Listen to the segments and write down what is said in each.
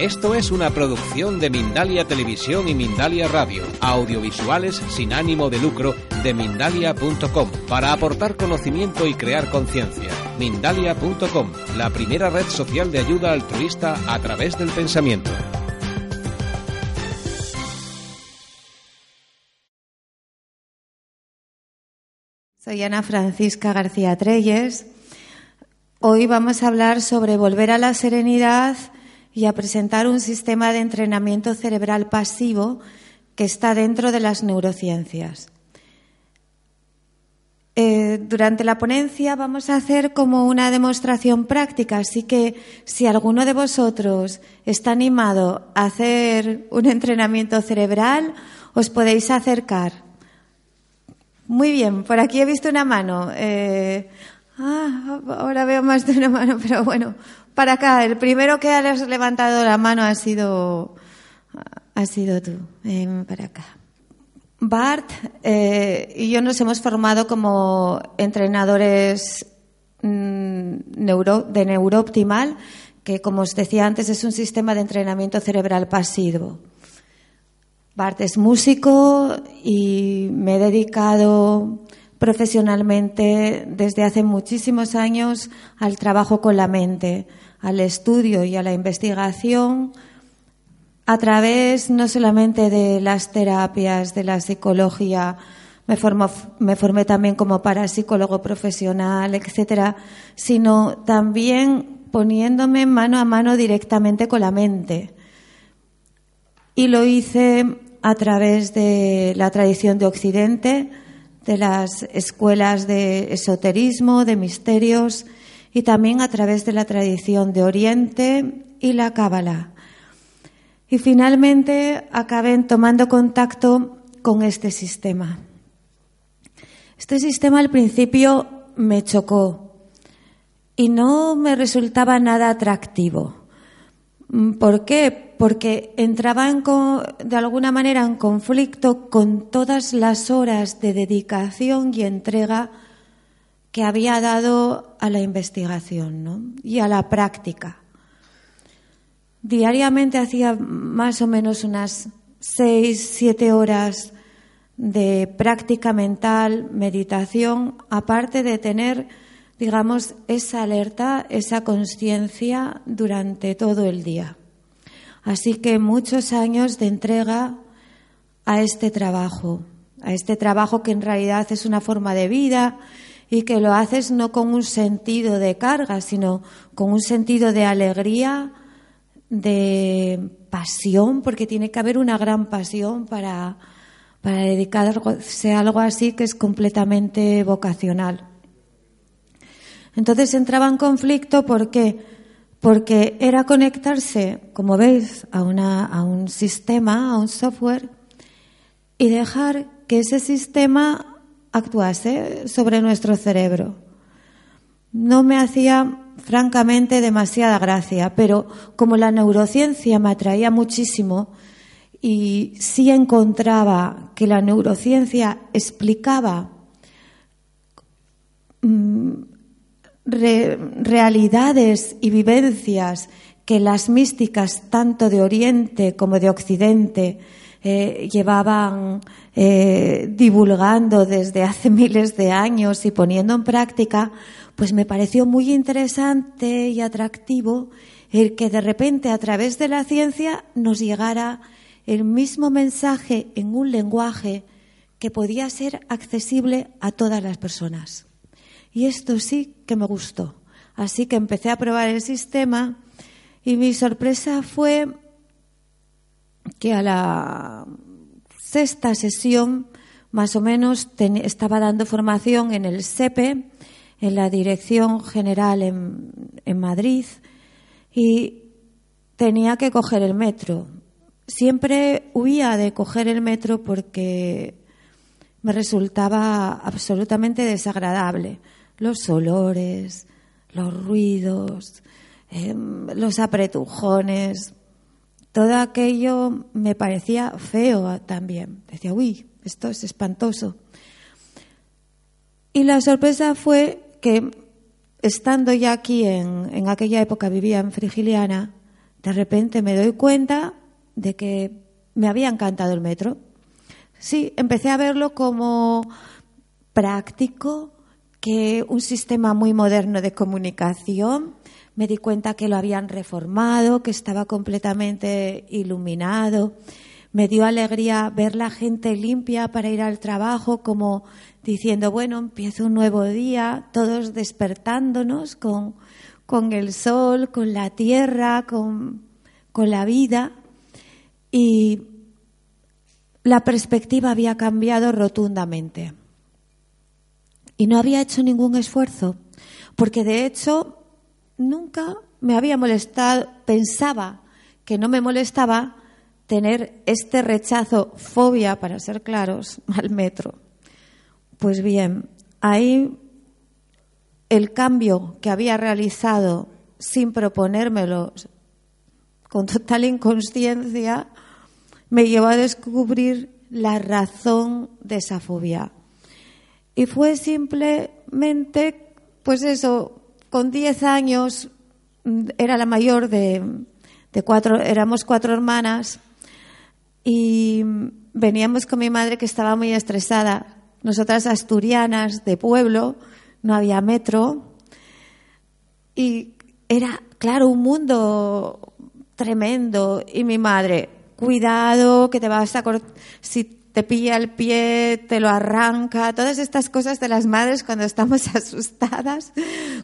Esto es una producción de Mindalia Televisión y Mindalia Radio, audiovisuales sin ánimo de lucro de mindalia.com, para aportar conocimiento y crear conciencia. Mindalia.com, la primera red social de ayuda altruista a través del pensamiento. Soy Ana Francisca García Treyes. Hoy vamos a hablar sobre volver a la serenidad y a presentar un sistema de entrenamiento cerebral pasivo que está dentro de las neurociencias. Eh, durante la ponencia vamos a hacer como una demostración práctica, así que si alguno de vosotros está animado a hacer un entrenamiento cerebral, os podéis acercar. Muy bien, por aquí he visto una mano. Eh, ah, ahora veo más de una mano, pero bueno, para acá. El primero que has levantado la mano ha sido, ha sido tú. para acá. Bart eh, y yo nos hemos formado como entrenadores mm, de neurooptimal, que como os decía antes es un sistema de entrenamiento cerebral pasivo. Bart es músico y me he dedicado profesionalmente desde hace muchísimos años al trabajo con la mente al estudio y a la investigación a través no solamente de las terapias, de la psicología, me, formé también como parapsicólogo profesional, etcétera, sino también poniéndome mano a mano directamente con la mente. Y lo hice a través de la tradición de Occidente, de las escuelas de esoterismo, de misterios, y también a través de la tradición de Oriente y la Cábala. Y finalmente acabé tomando contacto con este sistema. Este sistema al principio me chocó y no me resultaba nada atractivo. ¿Por qué? Porque entraba de alguna manera en conflicto con todas las horas de dedicación y entrega que había dado a la investigación y a la práctica. Diariamente hacía más o menos unas seis, siete horas de práctica mental, meditación, aparte de tener, digamos, esa alerta, esa conciencia durante todo el día. Así que muchos años de entrega a este trabajo, a este trabajo que en realidad es una forma de vida y que lo haces no con un sentido de carga, sino con un sentido de alegría, de pasión, porque tiene que haber una gran pasión para, para dedicarse a algo así que es completamente vocacional. Entonces entraba en conflicto porque porque era conectarse, como veis, a, una, a un sistema, a un software, y dejar que ese sistema actuase sobre nuestro cerebro. No me hacía, francamente, demasiada gracia, pero como la neurociencia me atraía muchísimo y sí encontraba que la neurociencia explicaba mm, realidades y vivencias que las místicas, tanto de Oriente como de Occidente, eh, llevaban eh, divulgando desde hace miles de años y poniendo en práctica, pues me pareció muy interesante y atractivo el que de repente a través de la ciencia nos llegara el mismo mensaje en un lenguaje que podía ser accesible a todas las personas. Y esto sí que me gustó. Así que empecé a probar el sistema y mi sorpresa fue que a la sexta sesión, más o menos, estaba dando formación en el SEPE, en la Dirección General en, en Madrid, y tenía que coger el metro. Siempre huía de coger el metro porque me resultaba absolutamente desagradable. Los olores, los ruidos, em, los apretujones. Todo aquello me parecía feo también. Decía, uy, esto es espantoso. Y la sorpresa fue que, estando ya aquí, en, en aquella época vivía en Frigiliana, de repente me doy cuenta de que me había encantado el metro. Sí, empecé a verlo como práctico, que un sistema muy moderno de comunicación. Me di cuenta que lo habían reformado, que estaba completamente iluminado. Me dio alegría ver la gente limpia para ir al trabajo, como diciendo, bueno, empieza un nuevo día, todos despertándonos con, con el sol, con la tierra, con, con la vida. Y la perspectiva había cambiado rotundamente. Y no había hecho ningún esfuerzo, porque de hecho nunca me había molestado, pensaba que no me molestaba tener este rechazo, fobia, para ser claros, al metro. Pues bien, ahí el cambio que había realizado sin proponérmelo, con total inconsciencia, me llevó a descubrir la razón de esa fobia. Y fue simplemente, pues eso, con 10 años, mm, era la mayor de, cuatro, éramos cuatro hermanas y veníamos con mi madre que estaba muy estresada. Nosotras asturianas de pueblo, no había metro y era, claro, un mundo tremendo y mi madre, cuidado que te vas a si te pilla el pie, te lo arranca, todas estas cosas de las madres cuando estamos asustadas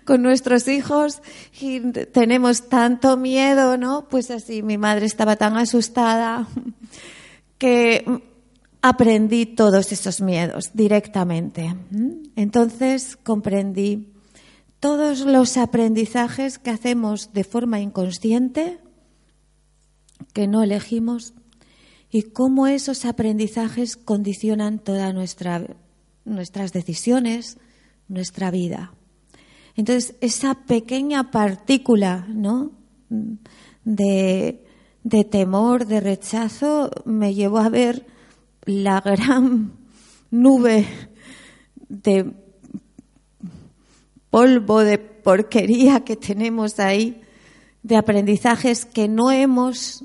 con nuestros hijos y tenemos tanto miedo, ¿no? Pues así, mi madre estaba tan asustada que aprendí todos esos miedos directamente. Entonces comprendí todos los aprendizajes que hacemos de forma inconsciente, que no elegimos, y cómo esos aprendizajes condicionan todas nuestra, nuestras decisiones, nuestra vida. Entonces, esa pequeña partícula ¿no? de, de temor, de rechazo, me llevó a ver la gran nube de polvo, de porquería que tenemos ahí, de aprendizajes que no hemos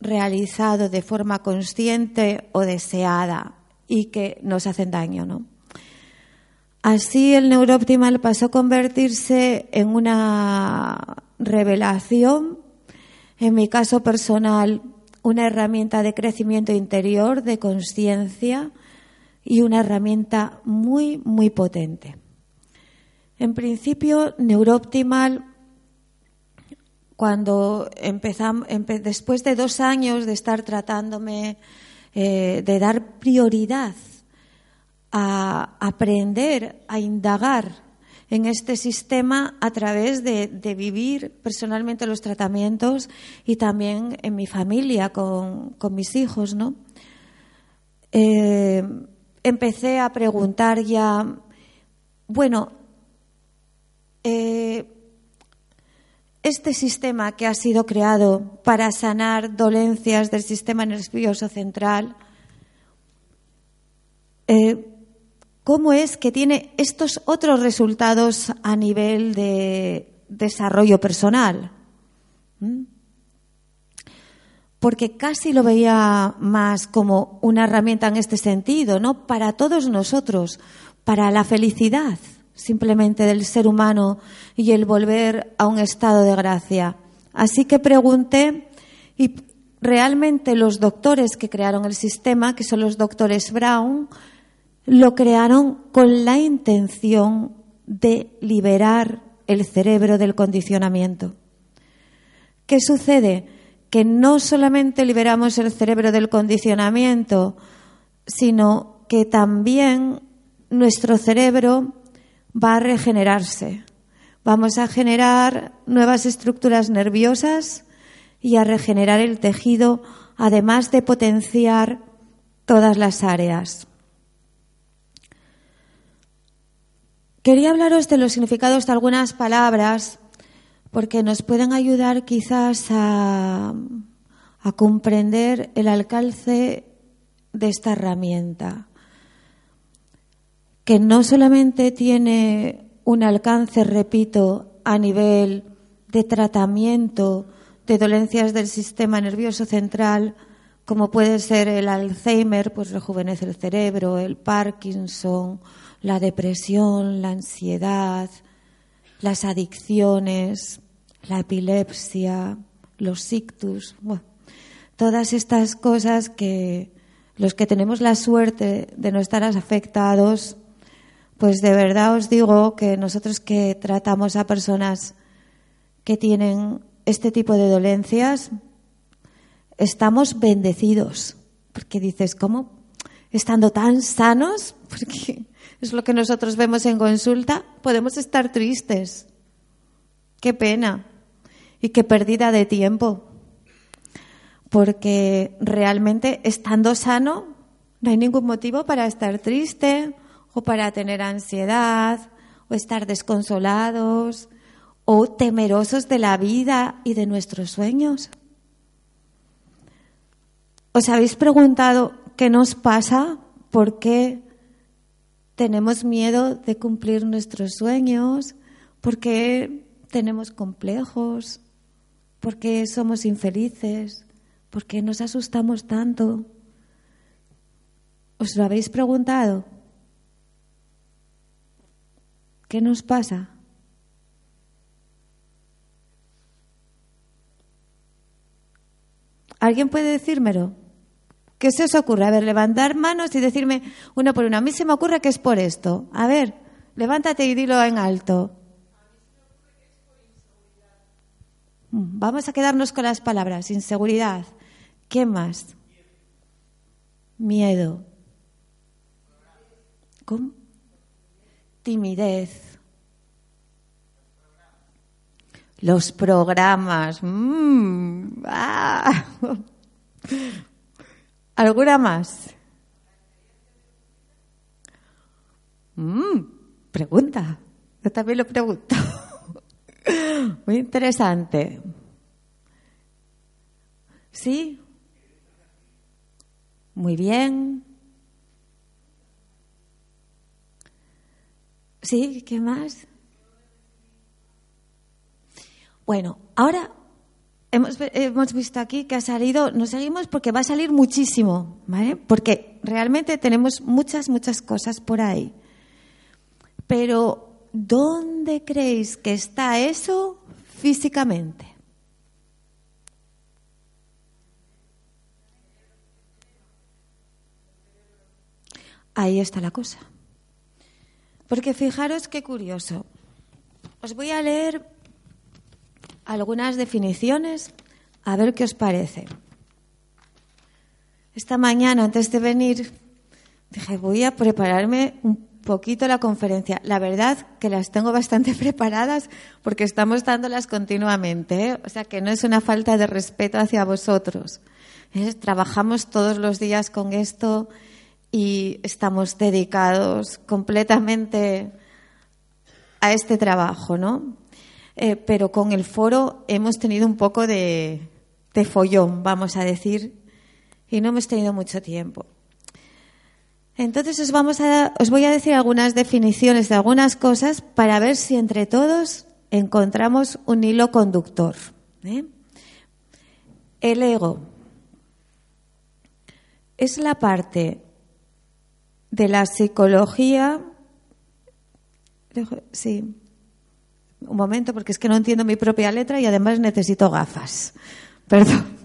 realizado de forma consciente o deseada y que nos hacen daño, ¿no? Así el neurooptimal pasó a convertirse en una revelación, en mi caso personal, una herramienta de crecimiento interior, de conciencia y una herramienta muy, muy potente. En principio, neurooptimal cuando empezamos, después de dos años de estar tratándome, eh, de dar prioridad a aprender, a indagar en este sistema a través de, vivir personalmente los tratamientos y también en mi familia, con, mis hijos, ¿no? Eh, empecé a preguntar ya, bueno, eh, este sistema que ha sido creado para sanar dolencias del sistema nervioso central, eh, ¿cómo es que tiene estos otros resultados a nivel de desarrollo personal? ¿Mm? Porque casi lo veía más como una herramienta en este sentido, ¿no? Para todos nosotros, para la felicidad simplemente del ser humano y el volver a un estado de gracia. Así que pregunté y realmente los doctores que crearon el sistema, que son los doctores Brown, lo crearon con la intención de liberar el cerebro del condicionamiento. ¿Qué sucede? Que no solamente liberamos el cerebro del condicionamiento, sino que también nuestro cerebro va a regenerarse. Vamos a generar nuevas estructuras nerviosas y a regenerar el tejido, además de potenciar todas las áreas. Quería hablaros de los significados de algunas palabras porque nos pueden ayudar quizás a, a comprender el alcance de esta herramienta que no solamente tiene un alcance, repito, a nivel de tratamiento de dolencias del sistema nervioso central, como puede ser el Alzheimer, pues rejuvenece el cerebro, el Parkinson, la depresión, la ansiedad, las adicciones, la epilepsia, los ictus, todas estas cosas que los que tenemos la suerte de no estar afectados, pues de verdad os digo que nosotros que tratamos a personas que tienen este tipo de dolencias, estamos bendecidos. Porque dices, ¿cómo? Estando tan sanos, porque es lo que nosotros vemos en consulta, podemos estar tristes. Qué pena y qué pérdida de tiempo. Porque realmente estando sano no hay ningún motivo para estar triste o para tener ansiedad o estar desconsolados o temerosos de la vida y de nuestros sueños. ¿Os habéis preguntado qué nos pasa? ¿Por qué tenemos miedo de cumplir nuestros sueños? ¿Por qué tenemos complejos? ¿Por qué somos infelices? ¿Por qué nos asustamos tanto? ¿Os lo habéis preguntado? ¿Qué nos pasa? ¿Alguien puede decírmelo? ¿Qué se os ocurre? A ver, levantar manos y decirme uno por uno. A mí se me ocurre que es por esto. A ver, levántate y dilo en alto. Mm, vamos a quedarnos con las palabras. Inseguridad. ¿Qué más? Miedo. ¿Cómo? Timidez. Los programas. Mm, ah. ¿Alguna más? Mm, pregunta. Yo también lo pregunto. Muy interesante. ¿Sí? Muy bien. ¿Sí? ¿Qué más? Bueno, ahora hemos, hemos, visto aquí que ha salido, nos seguimos porque va a salir muchísimo, ¿vale? Porque realmente tenemos muchas, muchas cosas por ahí. Pero, ¿dónde creéis que está eso físicamente? Ahí está la cosa. Porque fijaros qué curioso. Os voy a leer algunas definiciones a ver qué os parece. Esta mañana, antes de venir, dije, voy a prepararme un poquito la conferencia. La verdad que las tengo bastante preparadas porque estamos dándolas continuamente. ¿eh? O sea que no es una falta de respeto hacia vosotros. Trabajamos todos los días con esto y estamos dedicados completamente a este trabajo, ¿no? Eh, pero con el foro hemos tenido un poco de, follón, vamos a decir, y no hemos tenido mucho tiempo. Entonces os, vamos a, os voy a decir algunas definiciones de algunas cosas para ver si entre todos encontramos un hilo conductor. ¿eh? El ego es la parte de la psicología. Sí, un momento, porque es que no entiendo mi propia letra y además necesito gafas. Perdón.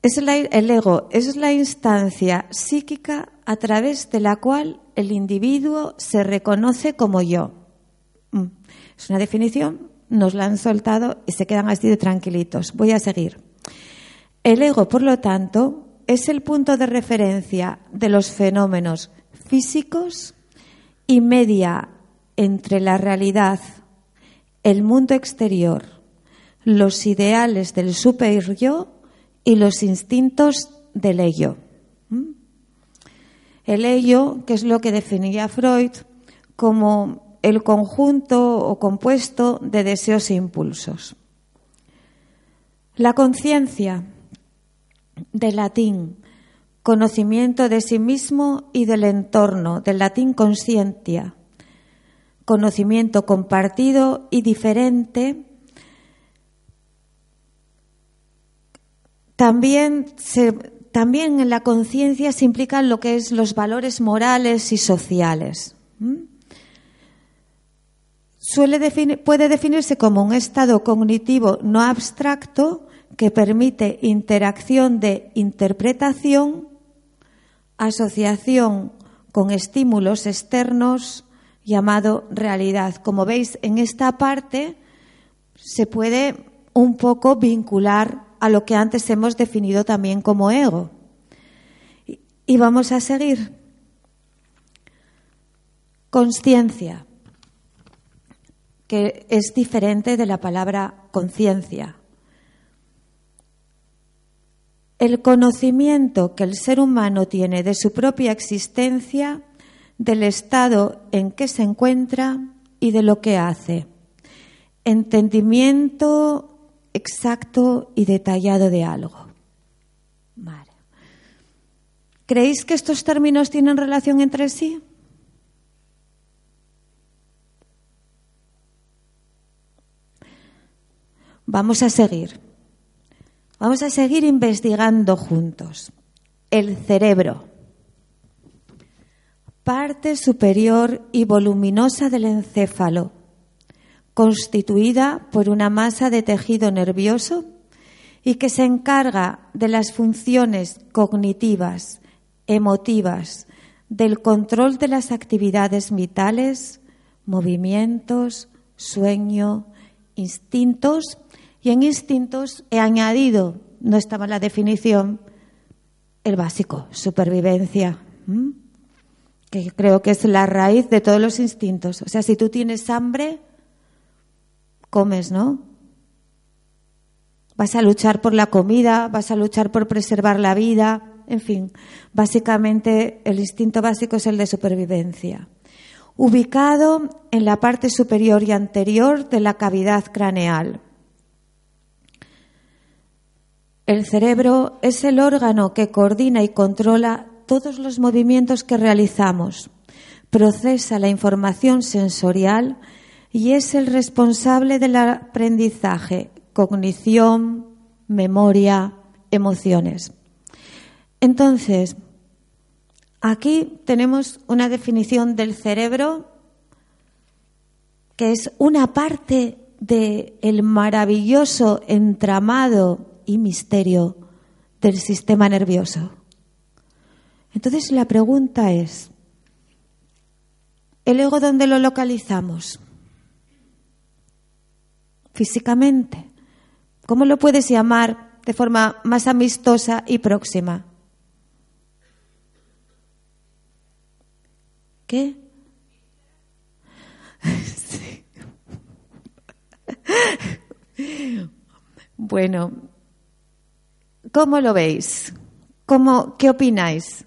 Es el ego es la instancia psíquica a través de la cual el individuo se reconoce como yo. Mm. Es una definición, nos la han soltado y se quedan así de tranquilitos. Voy a seguir. El ego, por lo tanto, es el punto de referencia de los fenómenos físicos y media entre la realidad, el mundo exterior, los ideales del super yo y los instintos del ello. ¿Mm? El ello, que es lo que definía Freud como el conjunto o compuesto de deseos e impulsos. La conciencia, del latín, conocimiento de sí mismo y del entorno, del latín conscientia, conocimiento compartido y diferente. También, también en la conciencia se implican lo que es los valores morales y sociales puede definirse como un estado cognitivo no abstracto que permite interacción de interpretación, asociación con estímulos externos llamado realidad. Como veis, en esta parte se puede un poco vincular a lo que antes hemos definido también como ego. Y vamos a seguir. Consciencia que es diferente de la palabra conciencia. El conocimiento que el ser humano tiene de su propia existencia, del estado en que se encuentra y de lo que hace. Entendimiento exacto y detallado de algo. ¿Creéis que estos términos tienen relación entre sí? Vamos a seguir. Vamos a seguir investigando juntos. El cerebro. Parte superior y voluminosa del encéfalo, constituida por una masa de tejido nervioso y que se encarga de las funciones cognitivas, emotivas, del control de las actividades vitales, movimientos, sueño, instintos y en instintos he añadido, no estaba en la definición, el básico, supervivencia, que creo que es la raíz de todos los instintos. O sea, si tú tienes hambre, comes, ¿no? Vas a luchar por la comida, vas a luchar por preservar la vida, en fin, básicamente el instinto básico es el de supervivencia. Ubicado en la parte superior y anterior de la cavidad craneal. El cerebro es el órgano que coordina y controla todos los movimientos que realizamos, procesa la información sensorial y es el responsable del aprendizaje, cognición, memoria, emociones. Entonces, aquí tenemos una definición del cerebro que es una parte del maravilloso entramado y misterio del sistema nervioso. Entonces la pregunta es, ¿el ego dónde lo localizamos? Físicamente. ¿Cómo lo puedes llamar de forma más amistosa y próxima? ¿Qué? Bueno, ¿Cómo lo veis? ¿Cómo, ¿Qué opináis?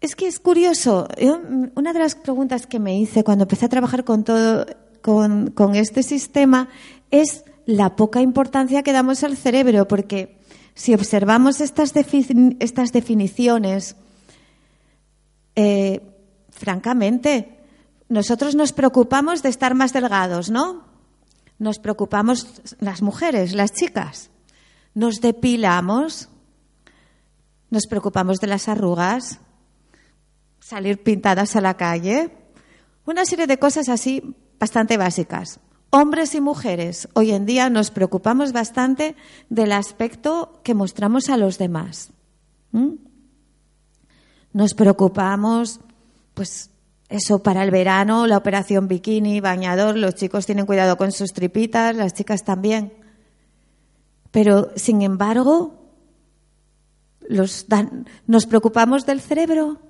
Es que es curioso. una de las preguntas que me hice cuando empecé a trabajar con todo, con, este sistema, es la poca importancia que damos al cerebro, porque si observamos estas, estas definiciones, eh, francamente, nosotros nos preocupamos de estar más delgados, ¿no? nos preocupamos las mujeres, las chicas. Nos depilamos, nos preocupamos de las arrugas, salir pintadas a la calle, una serie de cosas así bastante básicas. Hombres y mujeres, hoy en día nos preocupamos bastante del aspecto que mostramos a los demás. Nos preocupamos, pues, eso para el verano, la operación bikini, bañador, los chicos tienen cuidado con sus tripitas, las chicas también. Pero, sin embargo, nos preocupamos del cerebro.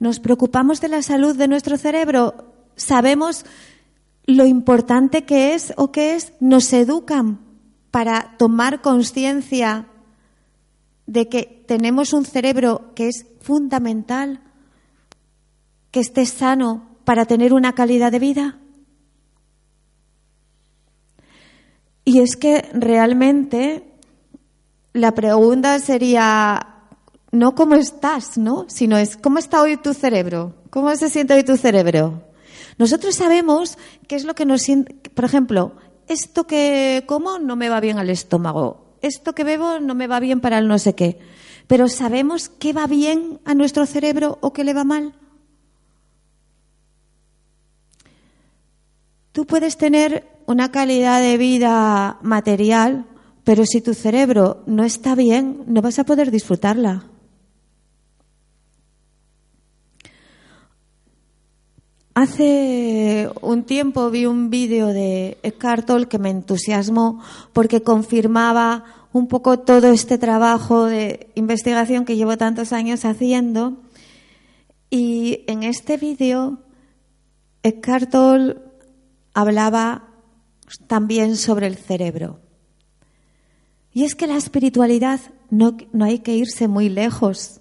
Nos preocupamos de la salud de nuestro cerebro. Sabemos lo importante que es o que es. Nos educan para tomar conciencia de que tenemos un cerebro que es fundamental que estés sano para tener una calidad de vida? Y es que realmente la pregunta sería no cómo estás, ¿no? Sino es cómo está hoy tu cerebro, cómo se siente hoy tu cerebro. Nosotros sabemos qué es lo que nos siente, por ejemplo, esto que como no me va bien al estómago, esto que bebo no me va bien para el no sé qué, pero sabemos qué va bien a nuestro cerebro o qué le va mal. Tú puedes tener una calidad de vida material, pero si tu cerebro no está bien, no vas a poder disfrutarla. Hace un tiempo vi un vídeo de Eckhart Tolle que me entusiasmó porque confirmaba un poco todo este trabajo de investigación que llevo tantos años haciendo. Y en este vídeo, Eckhart Tolle hablaba también sobre el cerebro. Y es que la espiritualidad no, no hay que irse muy lejos,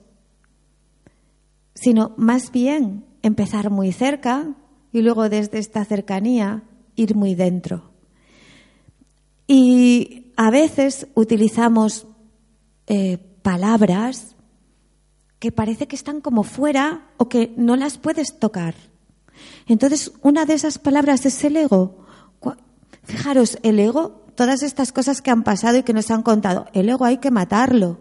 sino más bien empezar muy cerca y luego desde esta cercanía ir muy dentro. Y a veces utilizamos eh, palabras que parece que están como fuera o que no las puedes tocar. Entonces, una de esas palabras es el ego. Fijaros, el ego, todas estas cosas que han pasado y que nos han contado, el ego hay que matarlo,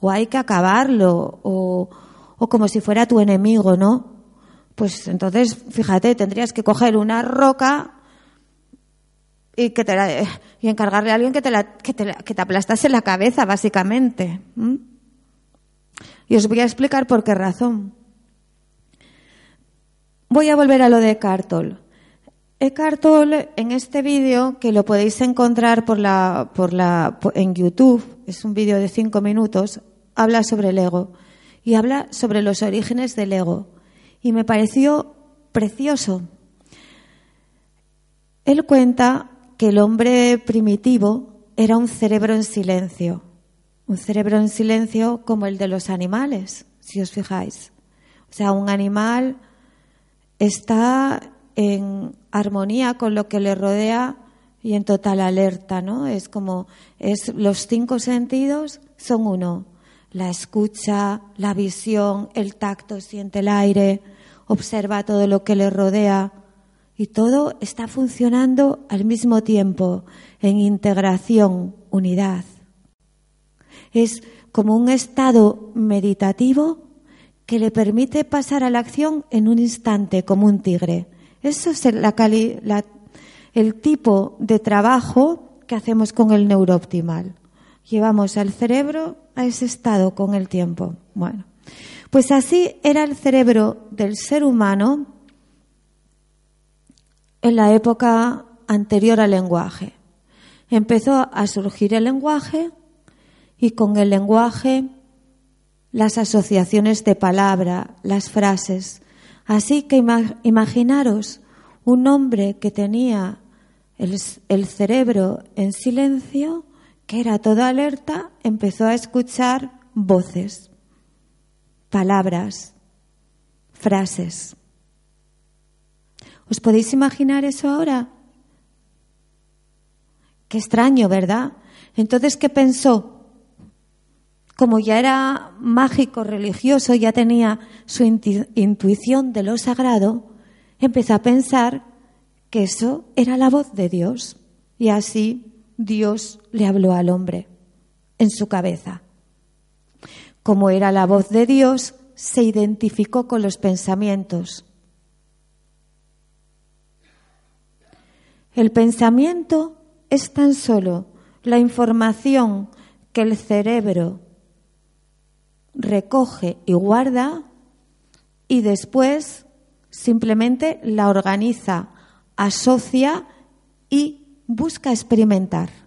o hay que acabarlo, o, o como si fuera tu enemigo, ¿no? Pues entonces, fíjate, tendrías que coger una roca y que te y encargarle a alguien que te, la, que te, aplastase la cabeza, básicamente. Y os voy a explicar por qué razón. Voy a volver a lo de Cartol. Tolle, en este vídeo, que lo podéis encontrar por la, por la, en YouTube, es un vídeo de cinco minutos, habla sobre el ego y habla sobre los orígenes del ego y me pareció precioso. Él cuenta que el hombre primitivo era un cerebro en silencio, un cerebro en silencio como el de los animales, si os fijáis. O sea, un animal está en armonía con lo que le rodea y en total alerta, ¿no? Es como es los cinco sentidos son uno, la escucha, la visión, el tacto, siente el aire, observa todo lo que le rodea y todo está funcionando al mismo tiempo en integración, unidad. Es como un estado meditativo que le permite pasar a la acción en un instante como un tigre. Eso es el tipo de trabajo que hacemos con el neurooptimal. Llevamos al cerebro a ese estado con el tiempo. Bueno, pues así era el cerebro del ser humano en la época anterior al lenguaje. Empezó a surgir el lenguaje y con el lenguaje las asociaciones de palabra, las frases. Así que imaginaros un hombre que tenía el, el, cerebro en silencio, que era toda alerta, empezó a escuchar voces palabras, frases. ¿Os podéis imaginar eso ahora? Qué extraño, ¿verdad? Entonces, ¿qué pensó? Como ya era mágico religioso, ya tenía su intuición de lo sagrado, empezó a pensar que eso era la voz de Dios. Y así Dios le habló al hombre en su cabeza. Como era la voz de Dios, se identificó con los pensamientos. El pensamiento es tan solo la información que el cerebro recoge y guarda y después simplemente la organiza, asocia y busca experimentar.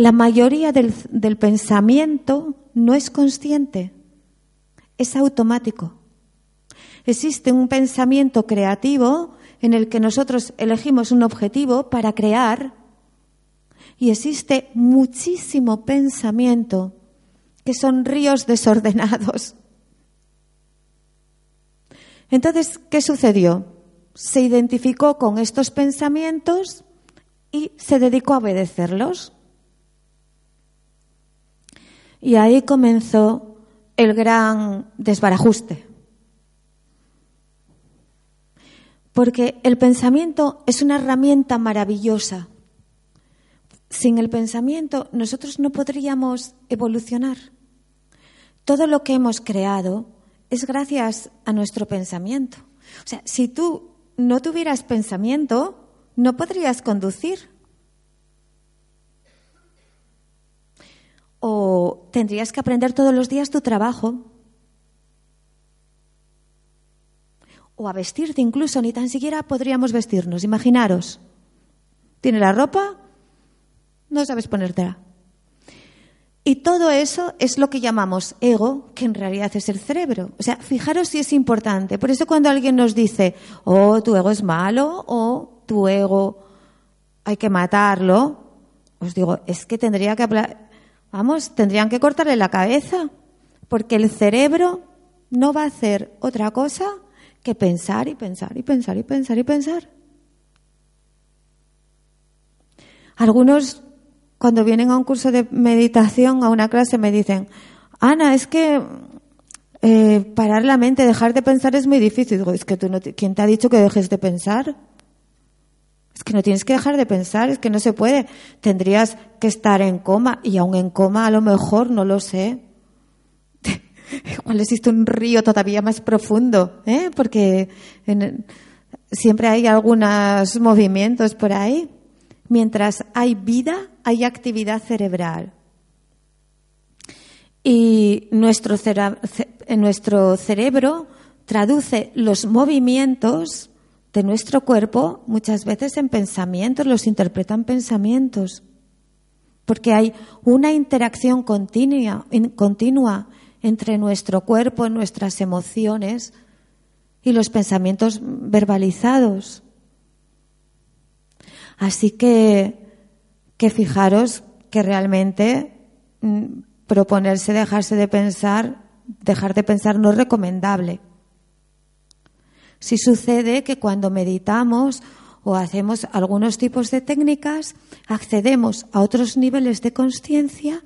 La mayoría del, pensamiento no es consciente, es automático. Existe un pensamiento creativo en el que nosotros elegimos un objetivo para crear y existe muchísimo pensamiento que son ríos desordenados. Entonces, ¿qué sucedió? Se identificó con estos pensamientos y se dedicó a obedecerlos. Y ahí comenzó el gran desbarajuste. Porque el pensamiento es una herramienta maravillosa. Sin el pensamiento nosotros no podríamos evolucionar. Todo lo que hemos creado es gracias a nuestro pensamiento. O sea, si tú no tuvieras pensamiento, no podrías conducir. O tendrías que aprender todos los días tu trabajo. O a vestirte incluso, ni tan siquiera podríamos vestirnos. Imaginaros. Tiene la ropa, no sabes ponértela. Y todo eso es lo que llamamos ego, que en realidad es el cerebro. O sea, fijaros si es importante. Por eso cuando alguien nos dice, oh, tu ego es malo o tu ego hay que matarlo, os digo, es que tendría que vamos, tendrían que cortarle la cabeza, porque el cerebro no va a hacer otra cosa que pensar y pensar y pensar y pensar y pensar. Algunos cuando vienen a un curso de meditación, a una clase, me dicen, Ana, es que eh, parar la mente, dejar de pensar es muy difícil. Digo, es que tú no ¿quién te ha dicho que dejes de pensar? Es que no tienes que dejar de pensar, es que no se puede. Tendrías que estar en coma y aún en coma a lo mejor, no lo sé. Igual existe un río todavía más profundo, ¿eh? porque siempre hay algunos movimientos por ahí. Mientras hay vida, hay actividad cerebral. Y nuestro, nuestro cerebro traduce los movimientos de nuestro cuerpo muchas veces en pensamientos, los interpretan pensamientos. Porque hay una interacción continua, continua entre nuestro cuerpo, nuestras emociones y los pensamientos verbalizados. Así que, que fijaros que realmente mm, proponerse dejarse de pensar, dejar de pensar no es recomendable. Si sucede que cuando meditamos o hacemos algunos tipos de técnicas, accedemos a otros niveles de conciencia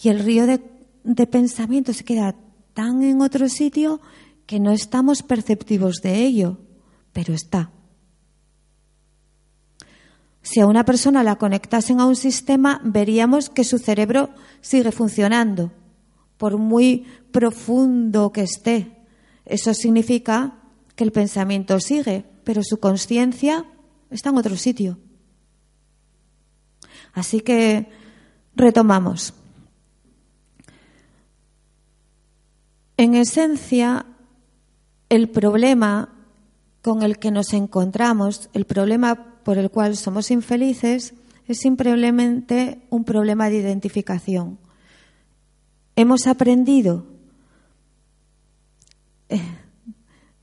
y el río de, de pensamiento se queda tan en otro sitio que no estamos perceptivos de ello, pero está. Si a una persona la conectasen a un sistema, veríamos que su cerebro sigue funcionando, por muy profundo que esté. Eso significa que el pensamiento sigue, pero su conciencia está en otro sitio. Así que retomamos. En esencia, el problema con el que nos encontramos, el problema por el cual somos infelices es simplemente un problema de identificación. Hemos aprendido eh,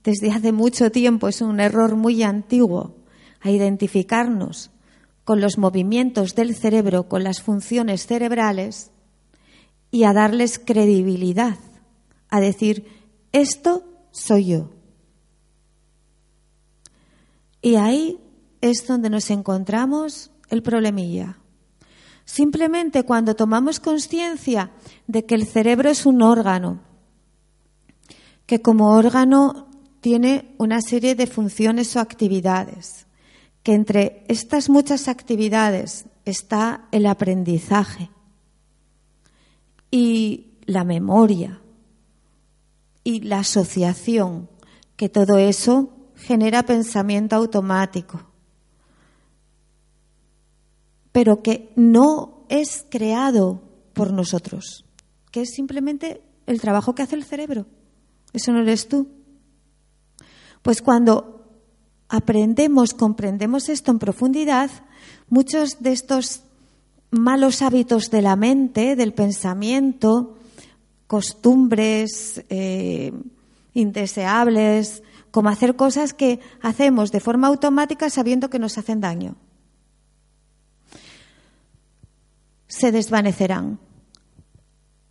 desde hace mucho tiempo, es un error muy antiguo, a identificarnos con los movimientos del cerebro, con las funciones cerebrales y a darles credibilidad, a decir, esto soy yo. Y ahí es donde nos encontramos el problemilla. Simplemente cuando tomamos conciencia de que el cerebro es un órgano, que como órgano tiene una serie de funciones o actividades, que entre estas muchas actividades está el aprendizaje y la memoria y la asociación, que todo eso genera pensamiento automático pero que no es creado por nosotros, que es simplemente el trabajo que hace el cerebro. Eso no eres tú. Pues cuando aprendemos, comprendemos esto en profundidad, muchos de estos malos hábitos de la mente, del pensamiento, costumbres eh, indeseables, como hacer cosas que hacemos de forma automática sabiendo que nos hacen daño. se desvanecerán.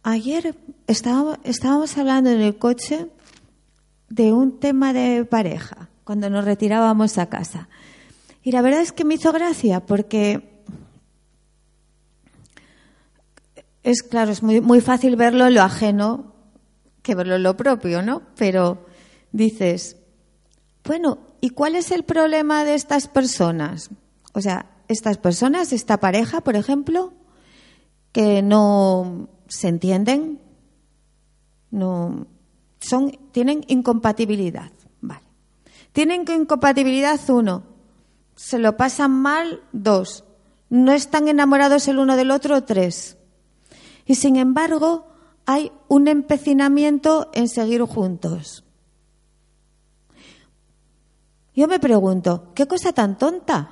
Ayer estábamos hablando en el coche de un tema de pareja cuando nos retirábamos a casa. Y la verdad es que me hizo gracia porque es claro, es muy, muy fácil verlo lo ajeno que verlo lo propio, ¿no? Pero dices, bueno, ¿y cuál es el problema de estas personas? O sea, estas personas, esta pareja, por ejemplo, que no se entienden, no son, tienen incompatibilidad. Vale. Tienen incompatibilidad uno, se lo pasan mal dos, no están enamorados el uno del otro tres. Y sin embargo, hay un empecinamiento en seguir juntos. Yo me pregunto, ¿qué cosa tan tonta?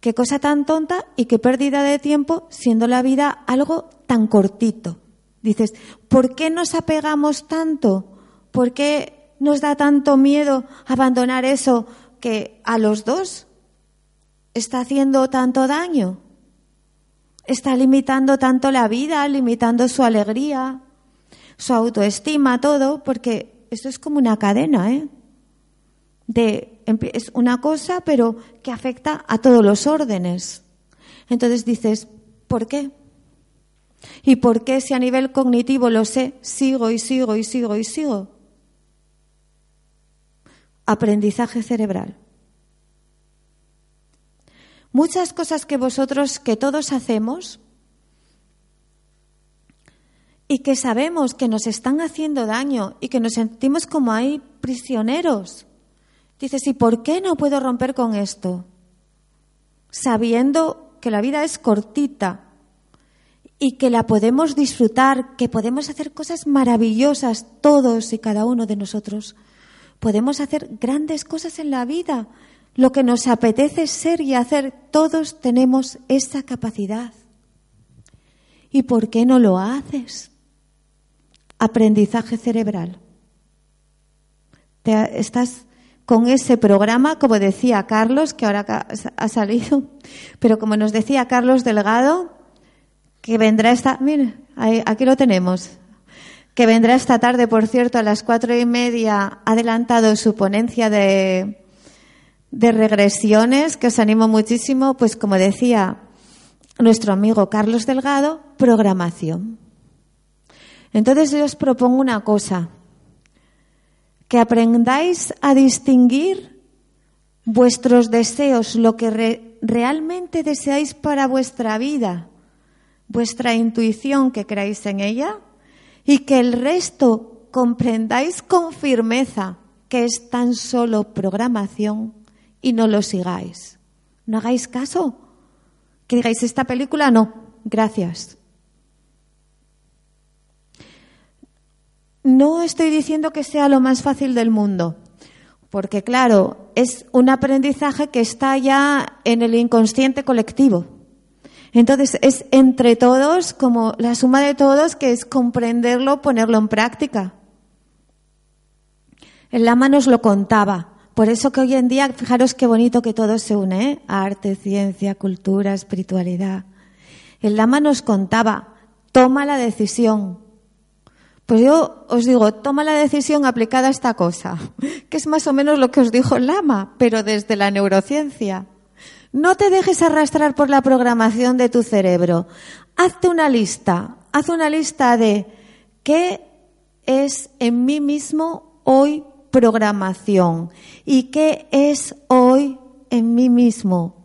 Qué cosa tan tonta y qué pérdida de tiempo siendo la vida algo tan cortito. Dices, ¿por qué nos apegamos tanto? ¿Por qué nos da tanto miedo abandonar eso que a los dos está haciendo tanto daño? Está limitando tanto la vida, limitando su alegría, su autoestima, todo, porque esto es como una cadena, ¿eh? De, es una cosa, pero que afecta a todos los órdenes. Entonces dices, ¿por qué? ¿Y por qué si a nivel cognitivo lo sé, sigo y sigo y sigo y sigo? Aprendizaje cerebral. Muchas cosas que vosotros, que todos hacemos y que sabemos que nos están haciendo daño y que nos sentimos como ahí prisioneros. Dices, ¿y por qué no puedo romper con esto? Sabiendo que la vida es cortita y que la podemos disfrutar, que podemos hacer cosas maravillosas todos y cada uno de nosotros. Podemos hacer grandes cosas en la vida lo que nos apetece ser y hacer, todos tenemos esa capacidad. ¿Y por qué no lo haces? Aprendizaje cerebral. Te, estás con ese programa, como decía Carlos, que ahora ha salido, pero como nos decía Carlos Delgado, que vendrá esta, mire, aquí lo tenemos, que vendrá esta tarde, por cierto, a las cuatro y media, adelantado su ponencia de de regresiones que os animo muchísimo, pues como decía nuestro amigo Carlos Delgado, programación. Entonces yo os propongo una cosa, que aprendáis a distinguir vuestros deseos, lo que realmente deseáis para vuestra vida, vuestra intuición que creáis en ella, y que el resto comprendáis con firmeza que es tan solo programación y no lo sigáis. No hagáis caso. Que digáis, esta película no, gracias. No estoy diciendo que sea lo más fácil del mundo, porque claro, es un aprendizaje que está ya en el inconsciente colectivo. Entonces es entre todos, como la suma de todos, que es comprenderlo, ponerlo en práctica. El lama nos lo contaba. Por eso que hoy en día, fijaros qué bonito que todo se une, ¿eh? arte, ciencia, cultura, espiritualidad. El Lama nos contaba, toma la decisión. Pues yo os digo, toma la decisión aplicada a esta cosa, que es más o menos lo que os dijo el Lama, pero desde la neurociencia. No te dejes arrastrar por la programación de tu cerebro. Hazte una lista, haz una lista de qué es en mí mismo hoy programación. ¿Y qué es hoy en mí mismo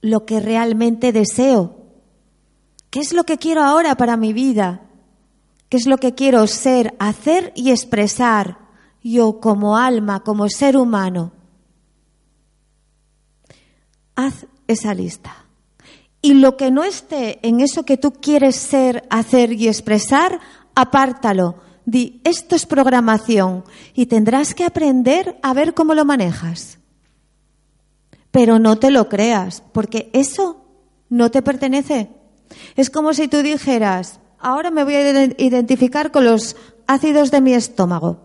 lo que realmente deseo? ¿Qué es lo que quiero ahora para mi vida? ¿Qué es lo que quiero ser, hacer y expresar yo como alma, como ser humano? Haz esa lista. Y lo que no esté en eso que tú quieres ser, hacer y expresar, apártalo Di, esto es programación y tendrás que aprender a ver cómo lo manejas. Pero no te lo creas, porque eso no te pertenece. Es como si tú dijeras, ahora me voy a identificar con los ácidos de mi estómago.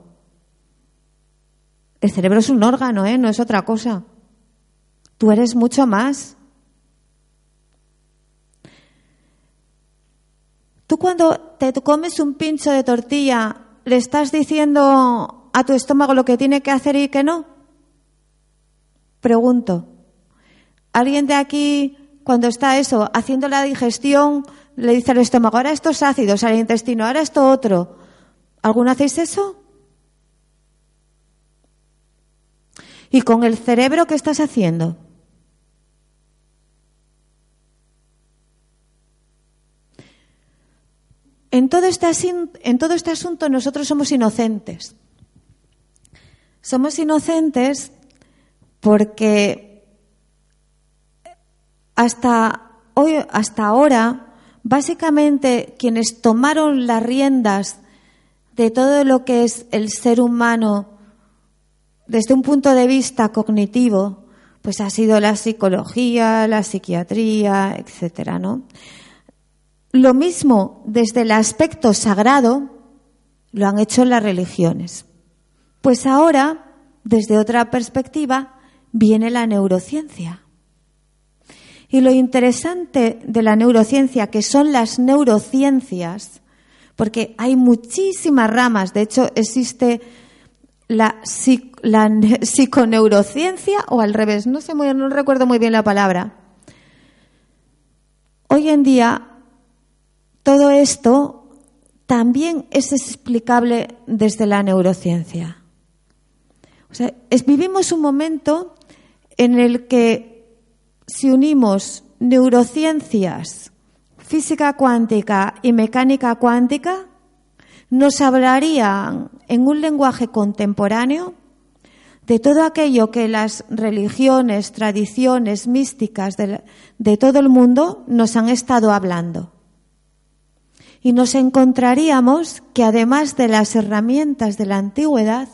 El cerebro es un órgano, ¿eh? no es otra cosa. Tú eres mucho más. Tú cuando te comes un pincho de tortilla ¿le estás diciendo a tu estómago lo que tiene que hacer y que no? Pregunto. ¿Alguien de aquí, cuando está eso, haciendo la digestión, le dice al estómago, ahora estos ácidos, al intestino, ahora esto otro? ¿Alguno hacéis eso? ¿Y con el cerebro qué estás haciendo? En todo, este, en todo este asunto nosotros somos inocentes. Somos inocentes porque hasta hoy, hasta ahora, básicamente quienes tomaron las riendas de todo lo que es el ser humano desde un punto de vista cognitivo, pues ha sido la psicología, la psiquiatría, etcétera, ¿no? Lo mismo desde el aspecto sagrado lo han hecho las religiones. Pues ahora, desde otra perspectiva, viene la neurociencia. Y lo interesante de la neurociencia, que son las neurociencias, porque hay muchísimas ramas, de hecho existe la, psiconeurociencia o al revés, no sé muy, no recuerdo muy bien la palabra. Hoy en día todo esto también es explicable desde la neurociencia. Vivimos un momento en el que si unimos neurociencias, física cuántica y mecánica cuántica, nos hablarían en un lenguaje contemporáneo de todo aquello que las religiones, tradiciones místicas de, todo el mundo nos han estado hablando. Y nos encontraríamos que además de las herramientas de la antigüedad,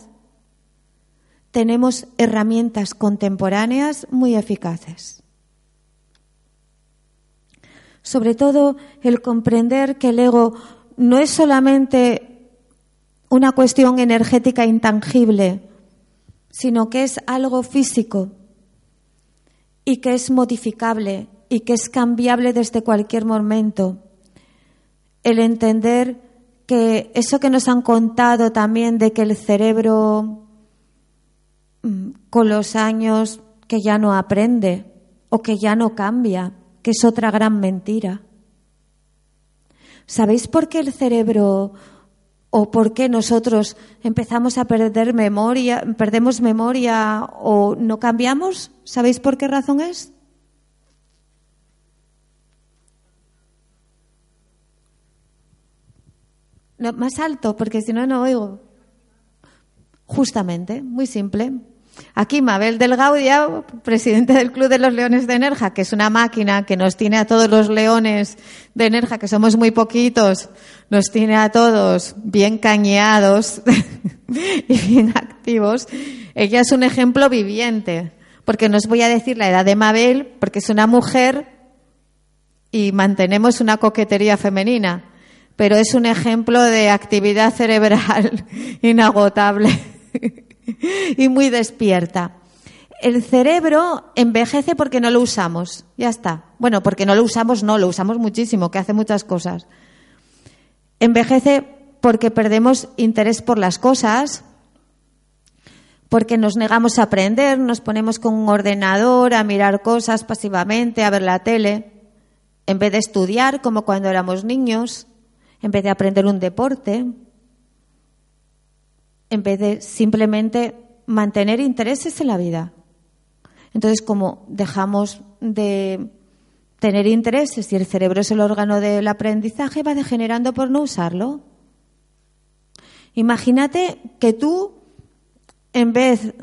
tenemos herramientas contemporáneas muy eficaces. Sobre todo el comprender que el ego no es solamente una cuestión energética intangible, sino que es algo físico y que es modificable y que es cambiable desde cualquier momento. El entender que eso que nos han contado también de que el cerebro mm, con los años que ya no aprende o que ya no cambia, que es otra gran mentira. ¿Sabéis por qué el cerebro o por qué nosotros empezamos a perder memoria, perdemos memoria o no cambiamos? ¿Sabéis por qué razón es? Más alto, porque si no, no oigo. Justamente, muy simple. Aquí Mabel del Gaudia, presidente del Club de los Leones de Enerja, que es una máquina que nos tiene a todos los leones de Enerja, que somos muy poquitos, nos tiene a todos bien cañeados y bien activos. Ella es un ejemplo viviente, porque no os voy a decir la edad de Mabel, porque es una mujer y mantenemos una coquetería femenina, pero es un ejemplo de actividad cerebral inagotable. y muy despierta. El cerebro envejece porque no lo usamos. Ya está. Bueno, porque no lo usamos, no, lo usamos muchísimo, que hace muchas cosas. Envejece porque perdemos interés por las cosas, porque nos negamos a aprender, nos ponemos con un ordenador a mirar cosas pasivamente, a ver la tele, en vez de estudiar como cuando éramos niños, en vez de aprender un deporte, en vez de simplemente mantener intereses en la vida. Entonces, como dejamos de tener intereses y el cerebro es el órgano del aprendizaje, va degenerando por no usarlo. Imagínate que tú, en vez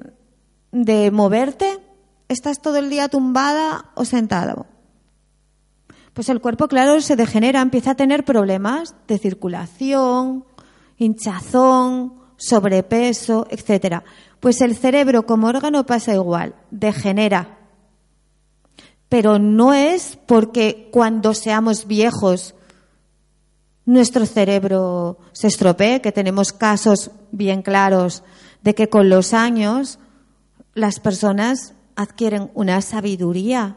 de moverte, estás todo el día tumbada o sentada. Pues el cuerpo, claro, se degenera, empieza a tener problemas de circulación, hinchazón, sobrepeso, etcétera. Pues el cerebro como órgano pasa igual, degenera. Pero no es porque cuando seamos viejos nuestro cerebro se estropee, que tenemos casos bien claros de que con los años las personas adquieren una sabiduría.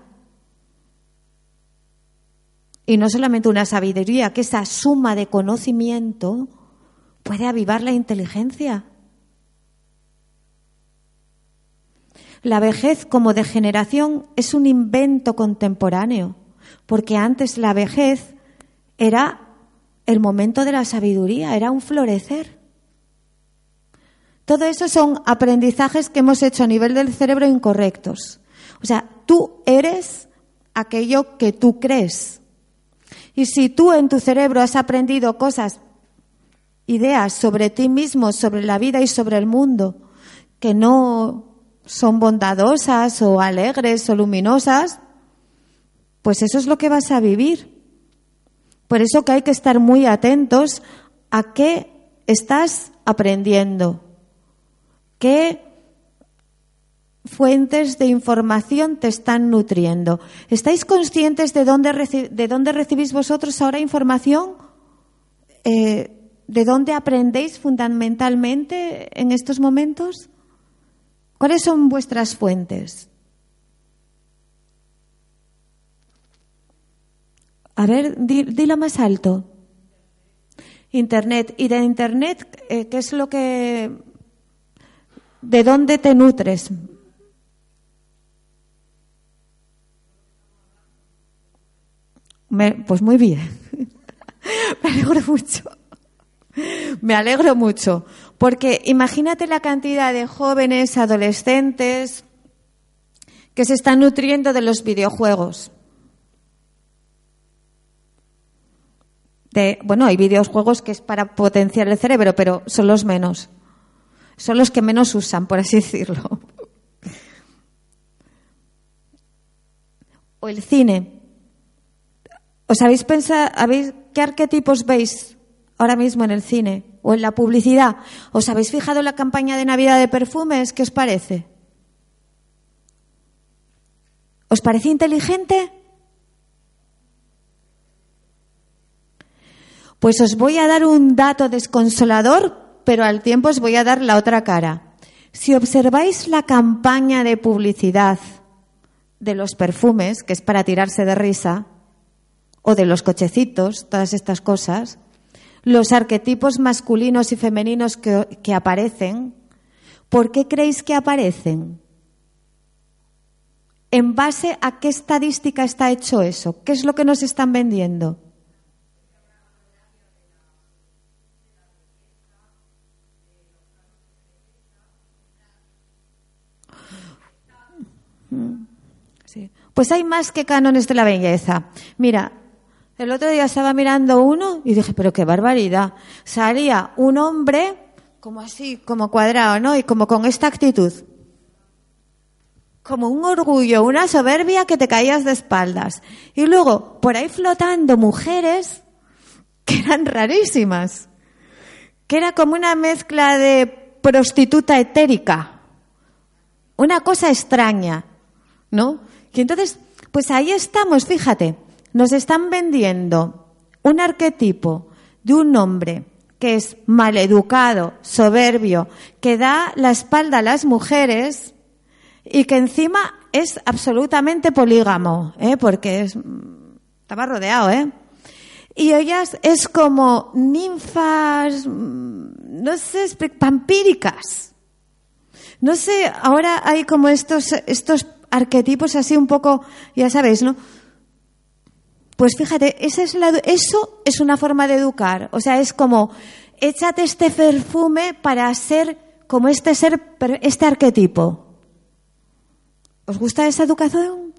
Y no solamente una sabiduría, que esa suma de conocimiento puede avivar la inteligencia. La vejez como degeneración es un invento contemporáneo, porque antes la vejez era el momento de la sabiduría, era un florecer. Todo eso son aprendizajes que hemos hecho a nivel del cerebro incorrectos. O sea, tú eres aquello que tú crees. Y si tú en tu cerebro has aprendido cosas, ideas sobre ti mismo, sobre la vida y sobre el mundo, que no son bondadosas o alegres o luminosas, pues eso es lo que vas a vivir. Por eso que hay que estar muy atentos a qué estás aprendiendo, qué fuentes de información te están nutriendo. ¿Estáis conscientes de dónde, de dónde recibís vosotros ahora información? Eh, ¿De dónde aprendéis fundamentalmente en estos momentos? ¿Cuáles son vuestras fuentes? A ver, dilo más alto. Internet. ¿Y de Internet eh, qué es lo que... ¿De dónde te nutres? Pues muy bien. Me alegro mucho. Me alegro mucho. Porque imagínate la cantidad de jóvenes, adolescentes, que se están nutriendo de los videojuegos. bueno, hay videojuegos que es para potenciar el cerebro, pero son los menos. Son los que menos usan, por así decirlo. O el cine. ¿Os habéis pensado, habéis, qué arquetipos veis ahora mismo en el cine? o en la publicidad. ¿Os habéis fijado en la campaña de Navidad de perfumes? ¿Qué os parece? ¿Os parece inteligente? Pues os voy a dar un dato desconsolador, pero al tiempo os voy a dar la otra cara. Si observáis la campaña de publicidad de los perfumes, que es para tirarse de risa, o de los cochecitos, todas estas cosas, los arquetipos masculinos y femeninos que, aparecen, ¿por qué creéis que aparecen? ¿En base a qué estadística está hecho eso? ¿Qué es lo que nos están vendiendo? Pues hay más que cánones de la belleza. Mira, el otro día estaba mirando uno y dije, pero qué barbaridad. Salía un hombre como así, como cuadrado, ¿no? Y como con esta actitud. Como un orgullo, una soberbia que te caías de espaldas. Y luego, por ahí flotando mujeres que eran rarísimas. Que era como una mezcla de prostituta etérica. Una cosa extraña, ¿no? Y entonces, pues ahí estamos, fíjate nos están vendiendo un arquetipo de un hombre que es maleducado, soberbio, que da la espalda a las mujeres y que encima es absolutamente polígamo, ¿eh? porque es, estaba rodeado, ¿eh? Y ellas es como ninfas, no sé, vampíricas. No sé, ahora hay como estos, estos arquetipos así un poco, ya sabéis, ¿no? Pues fíjate, eso es una forma de educar. O sea, es como, échate este perfume para ser como este ser, este arquetipo. ¿Os gusta esa educación?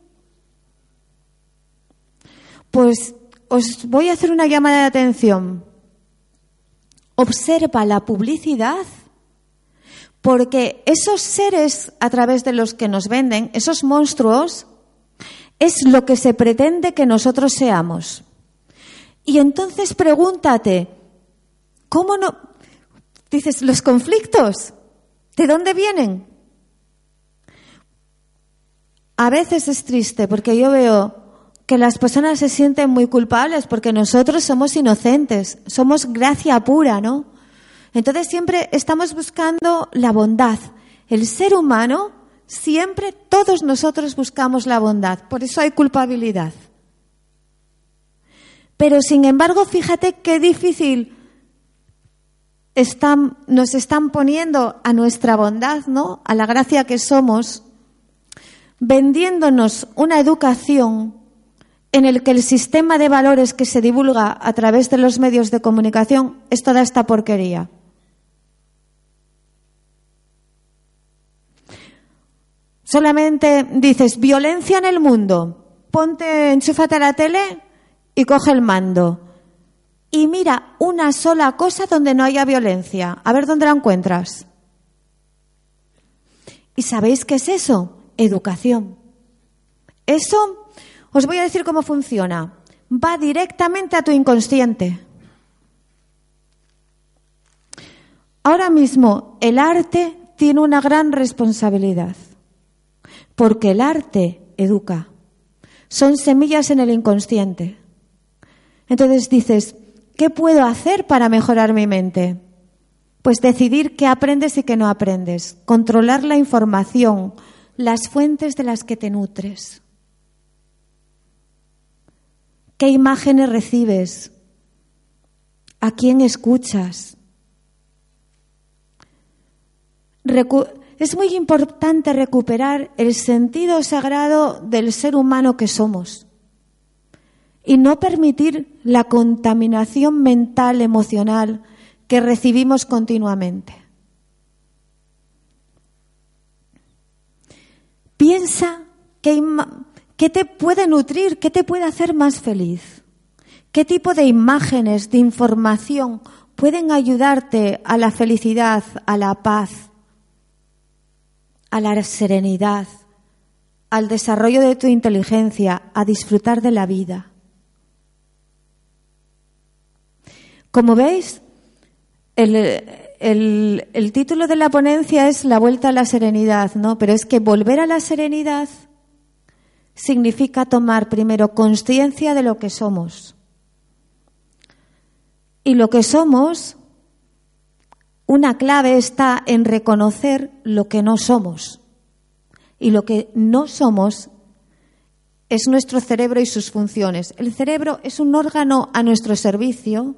Pues os voy a hacer una llamada de atención. Observa la publicidad porque esos seres a través de los que nos venden, esos monstruos, es lo que se pretende que nosotros seamos. Y entonces pregúntate, ¿cómo no? Dices, los conflictos, ¿de dónde vienen? A veces es triste porque yo veo que las personas se sienten muy culpables porque nosotros somos inocentes, somos gracia pura, ¿no? Entonces siempre estamos buscando la bondad. El ser humano Siempre todos nosotros buscamos la bondad, por eso hay culpabilidad. Pero sin embargo, fíjate qué difícil están, nos están poniendo a nuestra bondad, ¿no? A la gracia que somos, vendiéndonos una educación en el que el sistema de valores que se divulga a través de los medios de comunicación es toda esta porquería. Solamente dices violencia en el mundo, ponte, enchúfate a la tele y coge el mando. Y mira una sola cosa donde no haya violencia. A ver dónde la encuentras. ¿Y sabéis qué es eso? Educación. Eso, os voy a decir cómo funciona. Va directamente a tu inconsciente. Ahora mismo el arte tiene una gran responsabilidad, porque el arte educa. Son semillas en el inconsciente. Entonces dices, ¿qué puedo hacer para mejorar mi mente? Pues decidir qué aprendes y qué no aprendes, controlar la información, las fuentes de las que te nutres. ¿Qué imágenes recibes? ¿A quién escuchas? Es muy importante recuperar el sentido sagrado del ser humano que somos y no permitir la contaminación mental, emocional que recibimos continuamente. Piensa qué, te puede nutrir, qué te puede hacer más feliz, qué tipo de imágenes, de información pueden ayudarte a la felicidad, a la paz, a la serenidad, al desarrollo de tu inteligencia, a disfrutar de la vida. Como veis, el, título de la ponencia es La vuelta a la serenidad, ¿no? Pero es que volver a la serenidad significa tomar primero conciencia de lo que somos. Y lo que somos, una clave está en reconocer lo que no somos. Y lo que no somos es nuestro cerebro y sus funciones. El cerebro es un órgano a nuestro servicio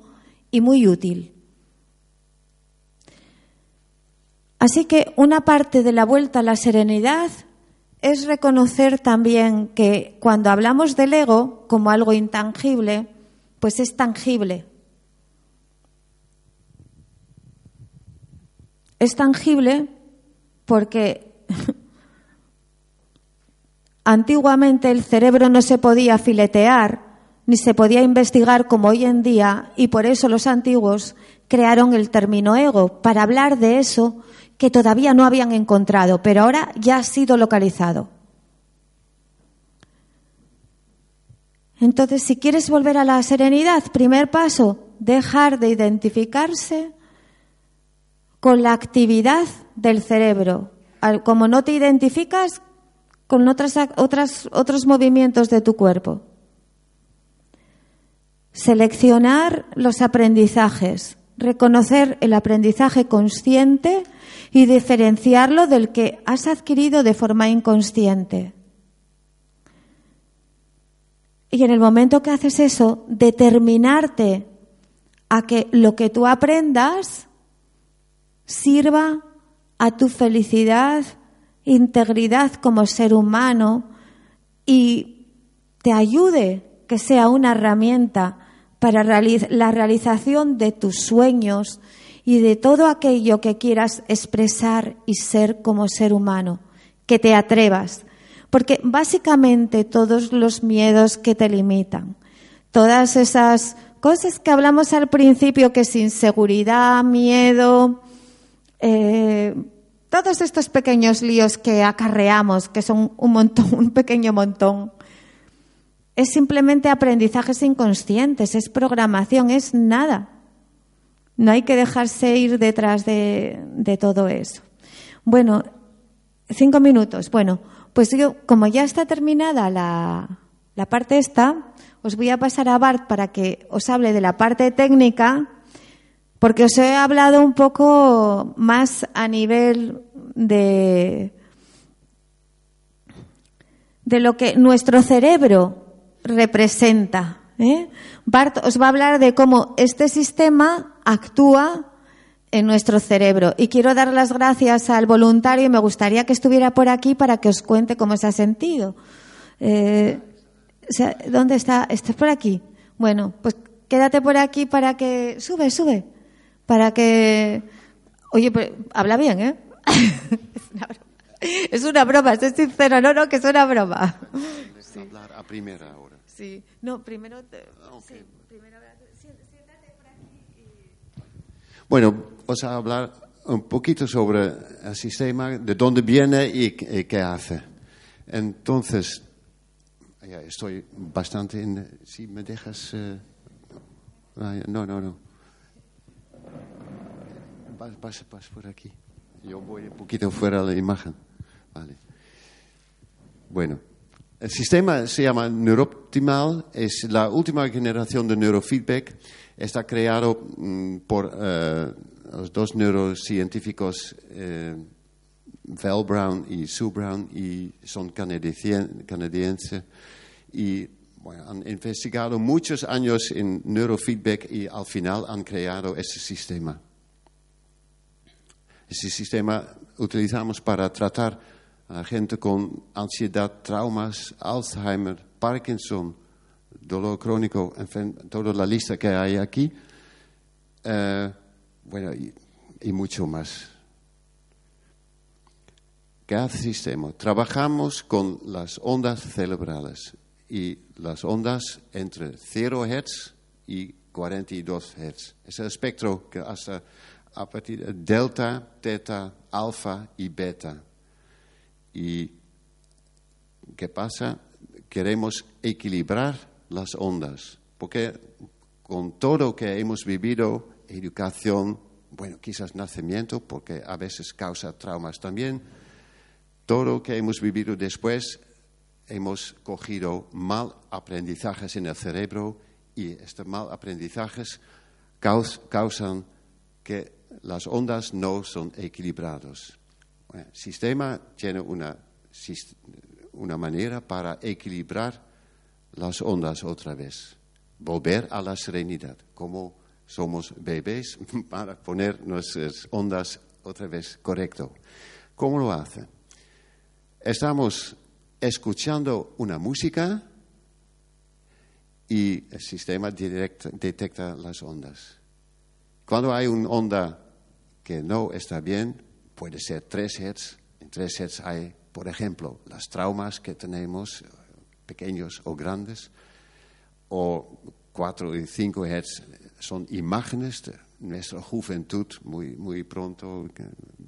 y muy útil. Así que una parte de la vuelta a la serenidad es reconocer también que cuando hablamos del ego como algo intangible, pues es tangible. Es tangible porque antiguamente el cerebro no se podía filetear ni se podía investigar como hoy en día y por eso los antiguos crearon el término ego, para hablar de eso que todavía no habían encontrado, pero ahora ya ha sido localizado. Entonces, si quieres volver a la serenidad, primer paso, dejar de identificarse con la actividad del cerebro. Como no te identificas con otras, otras, otros movimientos de tu cuerpo. Seleccionar los aprendizajes, reconocer el aprendizaje consciente y diferenciarlo del que has adquirido de forma inconsciente. Y en el momento que haces eso, determinarte a que lo que tú aprendas sirva a tu felicidad, integridad como ser humano y te ayude que sea una herramienta para la realización de tus sueños y de todo aquello que quieras expresar y ser como ser humano, que te atrevas. Porque básicamente todos los miedos que te limitan, todas esas cosas que hablamos al principio, que es inseguridad, miedo, eh, todos estos pequeños líos que acarreamos, que son un montón, un pequeño montón, es simplemente aprendizajes inconscientes, es programación, es nada. No hay que dejarse ir detrás de, todo eso. Bueno, cinco minutos. Bueno, pues yo, como ya está terminada la, la parte esta, os voy a pasar a Bart para que os hable de la parte técnica, porque os he hablado un poco más a nivel de, de lo que nuestro cerebro representa. ¿eh? Bart os va a hablar de cómo este sistema actúa en nuestro cerebro. Y quiero dar las gracias al voluntario y me gustaría que estuviera por aquí para que os cuente cómo se ha sentido. Eh, ¿Dónde está? ¿Estás por aquí? Bueno, pues quédate por aquí para que... Sube, sube. Para que... Oye, pues, habla bien, ¿eh? es una broma. Es una broma, estoy sincero. No, no, que es una broma. Sí. Hablar a primera hora. Sí. No, primero... Ah, sí, primero bueno, vamos a hablar un poquito sobre el sistema, de dónde viene y, qué hace. Entonces, ya estoy bastante en... Si me dejas... Eh, no, no, no. Pasa, pasa por aquí. Yo voy un poquito fuera de la imagen. Vale. Bueno, el sistema se llama Neurooptimal, es la última generación de neurofeedback Está creado mm, por eh, los dos neurocientíficos eh, Val Brown y Sue Brown y son canadienses y han investigado muchos años en neurofeedback y al final han creado ese sistema. Ese sistema utilizamos para tratar a gente con ansiedad, traumas, Alzheimer, Parkinson, dolor crónico, en fin, toda la lista que hay aquí, eh, bueno, y, mucho más. Cada sistema. Trabajamos con las ondas cerebrales y las ondas entre 0 Hz y 42 Hz. Es el espectro que hasta a partir de delta, teta, alfa y beta. ¿Y qué pasa? Queremos equilibrar las ondas, porque con todo lo que hemos vivido, educación, bueno, quizás nacimiento, porque a veces causa traumas también, todo lo que hemos vivido después, hemos cogido mal aprendizajes en el cerebro y estos mal aprendizajes causan que las ondas no son equilibradas. el sistema tiene una, una manera para equilibrar las ondas otra vez, volver a la serenidad, como somos bebés, para poner nuestras ondas otra vez correcto. ¿Cómo lo hace? Estamos escuchando una música y el sistema detecta las ondas. Cuando hay una onda que no está bien, puede ser 3 Hz. En 3 Hz hay, por ejemplo, las traumas que tenemos, pequeños o grandes, o 4 y 5 Hz son imágenes de nuestra juventud, muy, muy pronto,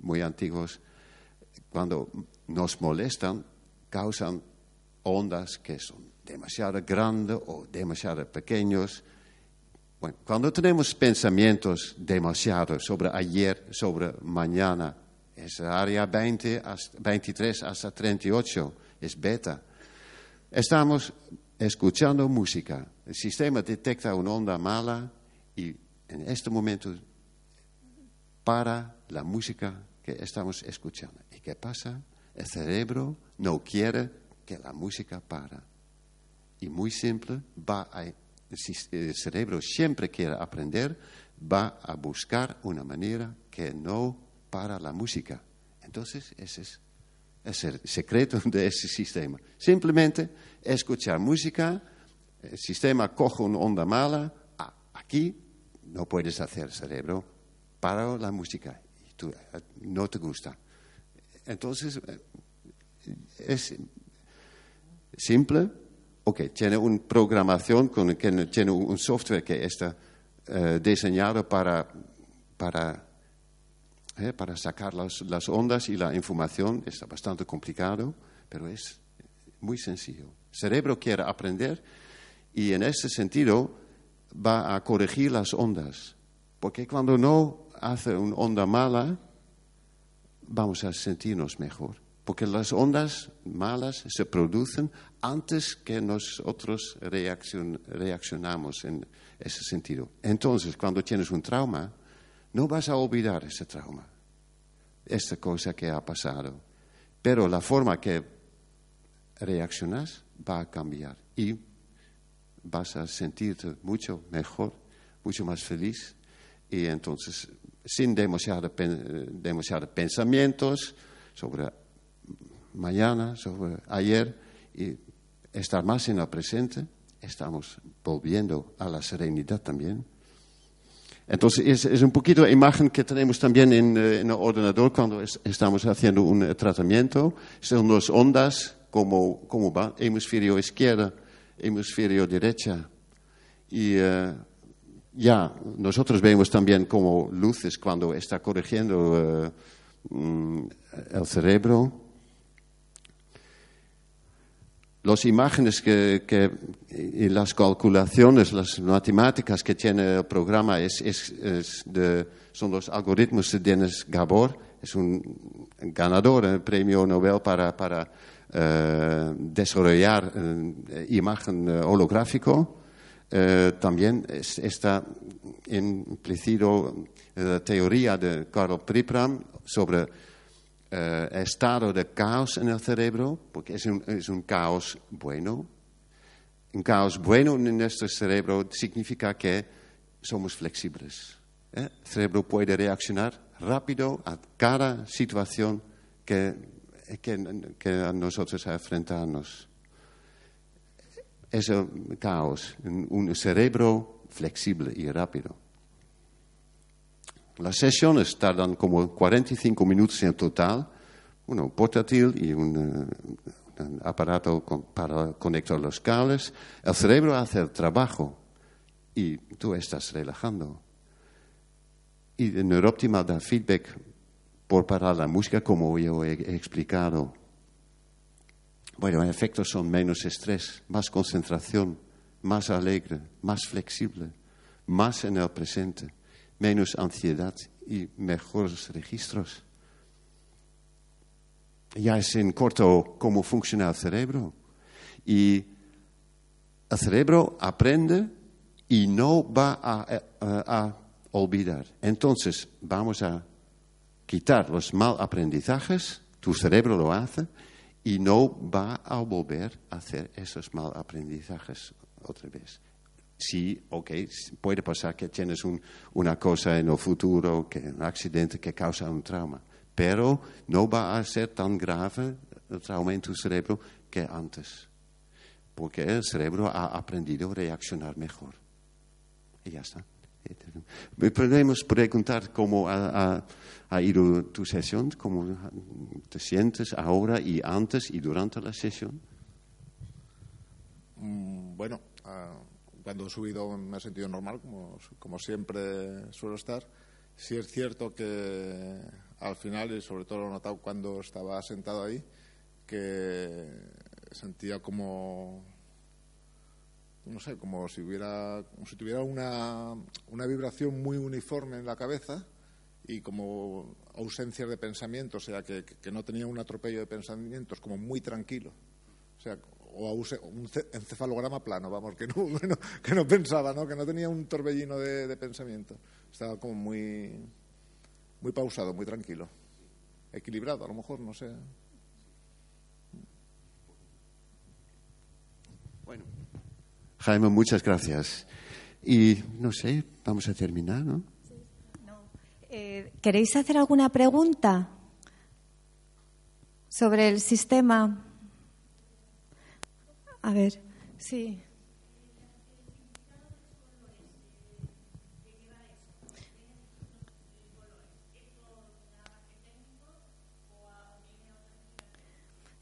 muy antiguos. Cuando nos molestan, causan ondas que son demasiado grandes o demasiado pequeños. Bueno, cuando tenemos pensamientos demasiados sobre ayer, sobre mañana, es área 20 23 hasta 38, es beta. Estamos escuchando música. El sistema detecta una onda mala y en este momento para la música que estamos escuchando. ¿Y qué pasa? El cerebro no quiere que la música para. Y muy simple, va el cerebro siempre quiere aprender, va a buscar una manera que no para la música. Entonces, ese es el secreto de ese sistema. Simplemente escuchar música, el sistema coge una onda mala, aquí no puedes hacer cerebro, para la música eh, no te gusta. Entonces, eh, es simple, ok, tiene una programación, con, tiene un software que está eh, diseñado para, ¿eh? para sacar las, las, ondas y la información. Está bastante complicado, pero es muy sencillo. El cerebro quiere aprender y en ese sentido va a corregir las ondas. Porque cuando no hace una onda mala, vamos a sentirnos mejor. Porque las ondas malas se producen antes que nosotros reaccionamos en ese sentido. Entonces, cuando tienes un trauma, no vas a olvidar ese trauma, esta cosa que ha pasado, pero la forma que reaccionas va a cambiar y vas a sentirte mucho mejor, mucho más feliz y entonces sin demasiados pensamientos sobre mañana, sobre ayer, y estar más en el presente, estamos volviendo a la serenidad también. Entonces, es, un poquito la imagen que tenemos también en, eh, el ordenador cuando estamos haciendo un eh, tratamiento. Son dos ondas, como, como va, hemisferio izquierda, hemisferio derecha. Y eh, ya, nosotros vemos también como luces cuando está corrigiendo mm, el cerebro las imágenes que, y las calculaciones, las matemáticas que tiene el programa es, de, son los algoritmos de Dennis Gabor. Es un ganador del premio Nobel para, para uh, desarrollar uh, imagen uh, holográfico. también es, está implícito la teoría de Karl Pripram sobre uh, estado de caos en el cerebro, porque es un, un caos bueno. Un caos bueno en nuestro cerebro significa que somos flexibles. ¿eh? El cerebro puede reaccionar rápido a cada situación que, que, a nosotros enfrentamos. Es el caos, un cerebro flexible y rápido. Las sesiones tardan como 45 minutos en total, uno portátil y un, eh, aparato para conectar los cables. El cerebro hace el trabajo y tú estás relajando. Y el neurooptimal da feedback por parar la música, como yo he explicado. Bueno, en efecto son menos estrés, más concentración, más alegre, más flexible, más en el presente menos ansiedad y mejores registros. Ya es en corto cómo funciona el cerebro. Y el cerebro aprende y no va a, olvidar. Entonces, vamos a quitar los mal aprendizajes, tu cerebro lo hace, y no va a volver a hacer esos mal aprendizajes otra vez sí, ok, puede pasar que tienes una cosa en el futuro, que un accidente que causa un trauma, pero no va a ser tan grave el trauma en tu cerebro que antes, porque el cerebro ha aprendido a reaccionar mejor. Y ya está. Podemos preguntar cómo ha, ido tu sesión, cómo te sientes ahora y antes y durante la sesión. Mm, bueno, ah, cuando he subido me he sentido normal, como, siempre suelo estar. Sí es cierto que al final, y sobre todo lo he notado cuando estaba sentado ahí, que sentía como no sé, como si hubiera, si tuviera una, una vibración muy uniforme en la cabeza y como ausencia de pensamiento, o sea, que, que, no tenía un atropello de pensamientos, como muy tranquilo. O sea, o un encefalograma plano, vamos, que no, que no, pensaba, ¿no? que no tenía un torbellino de, pensamiento. Estaba como muy, muy pausado, muy tranquilo. Equilibrado, a lo mejor, no sé. Bueno, Jaime, muchas gracias. Y no sé, vamos a terminar, ¿no? Eh, ¿Queréis hacer alguna pregunta sobre el sistema? A ver, sí.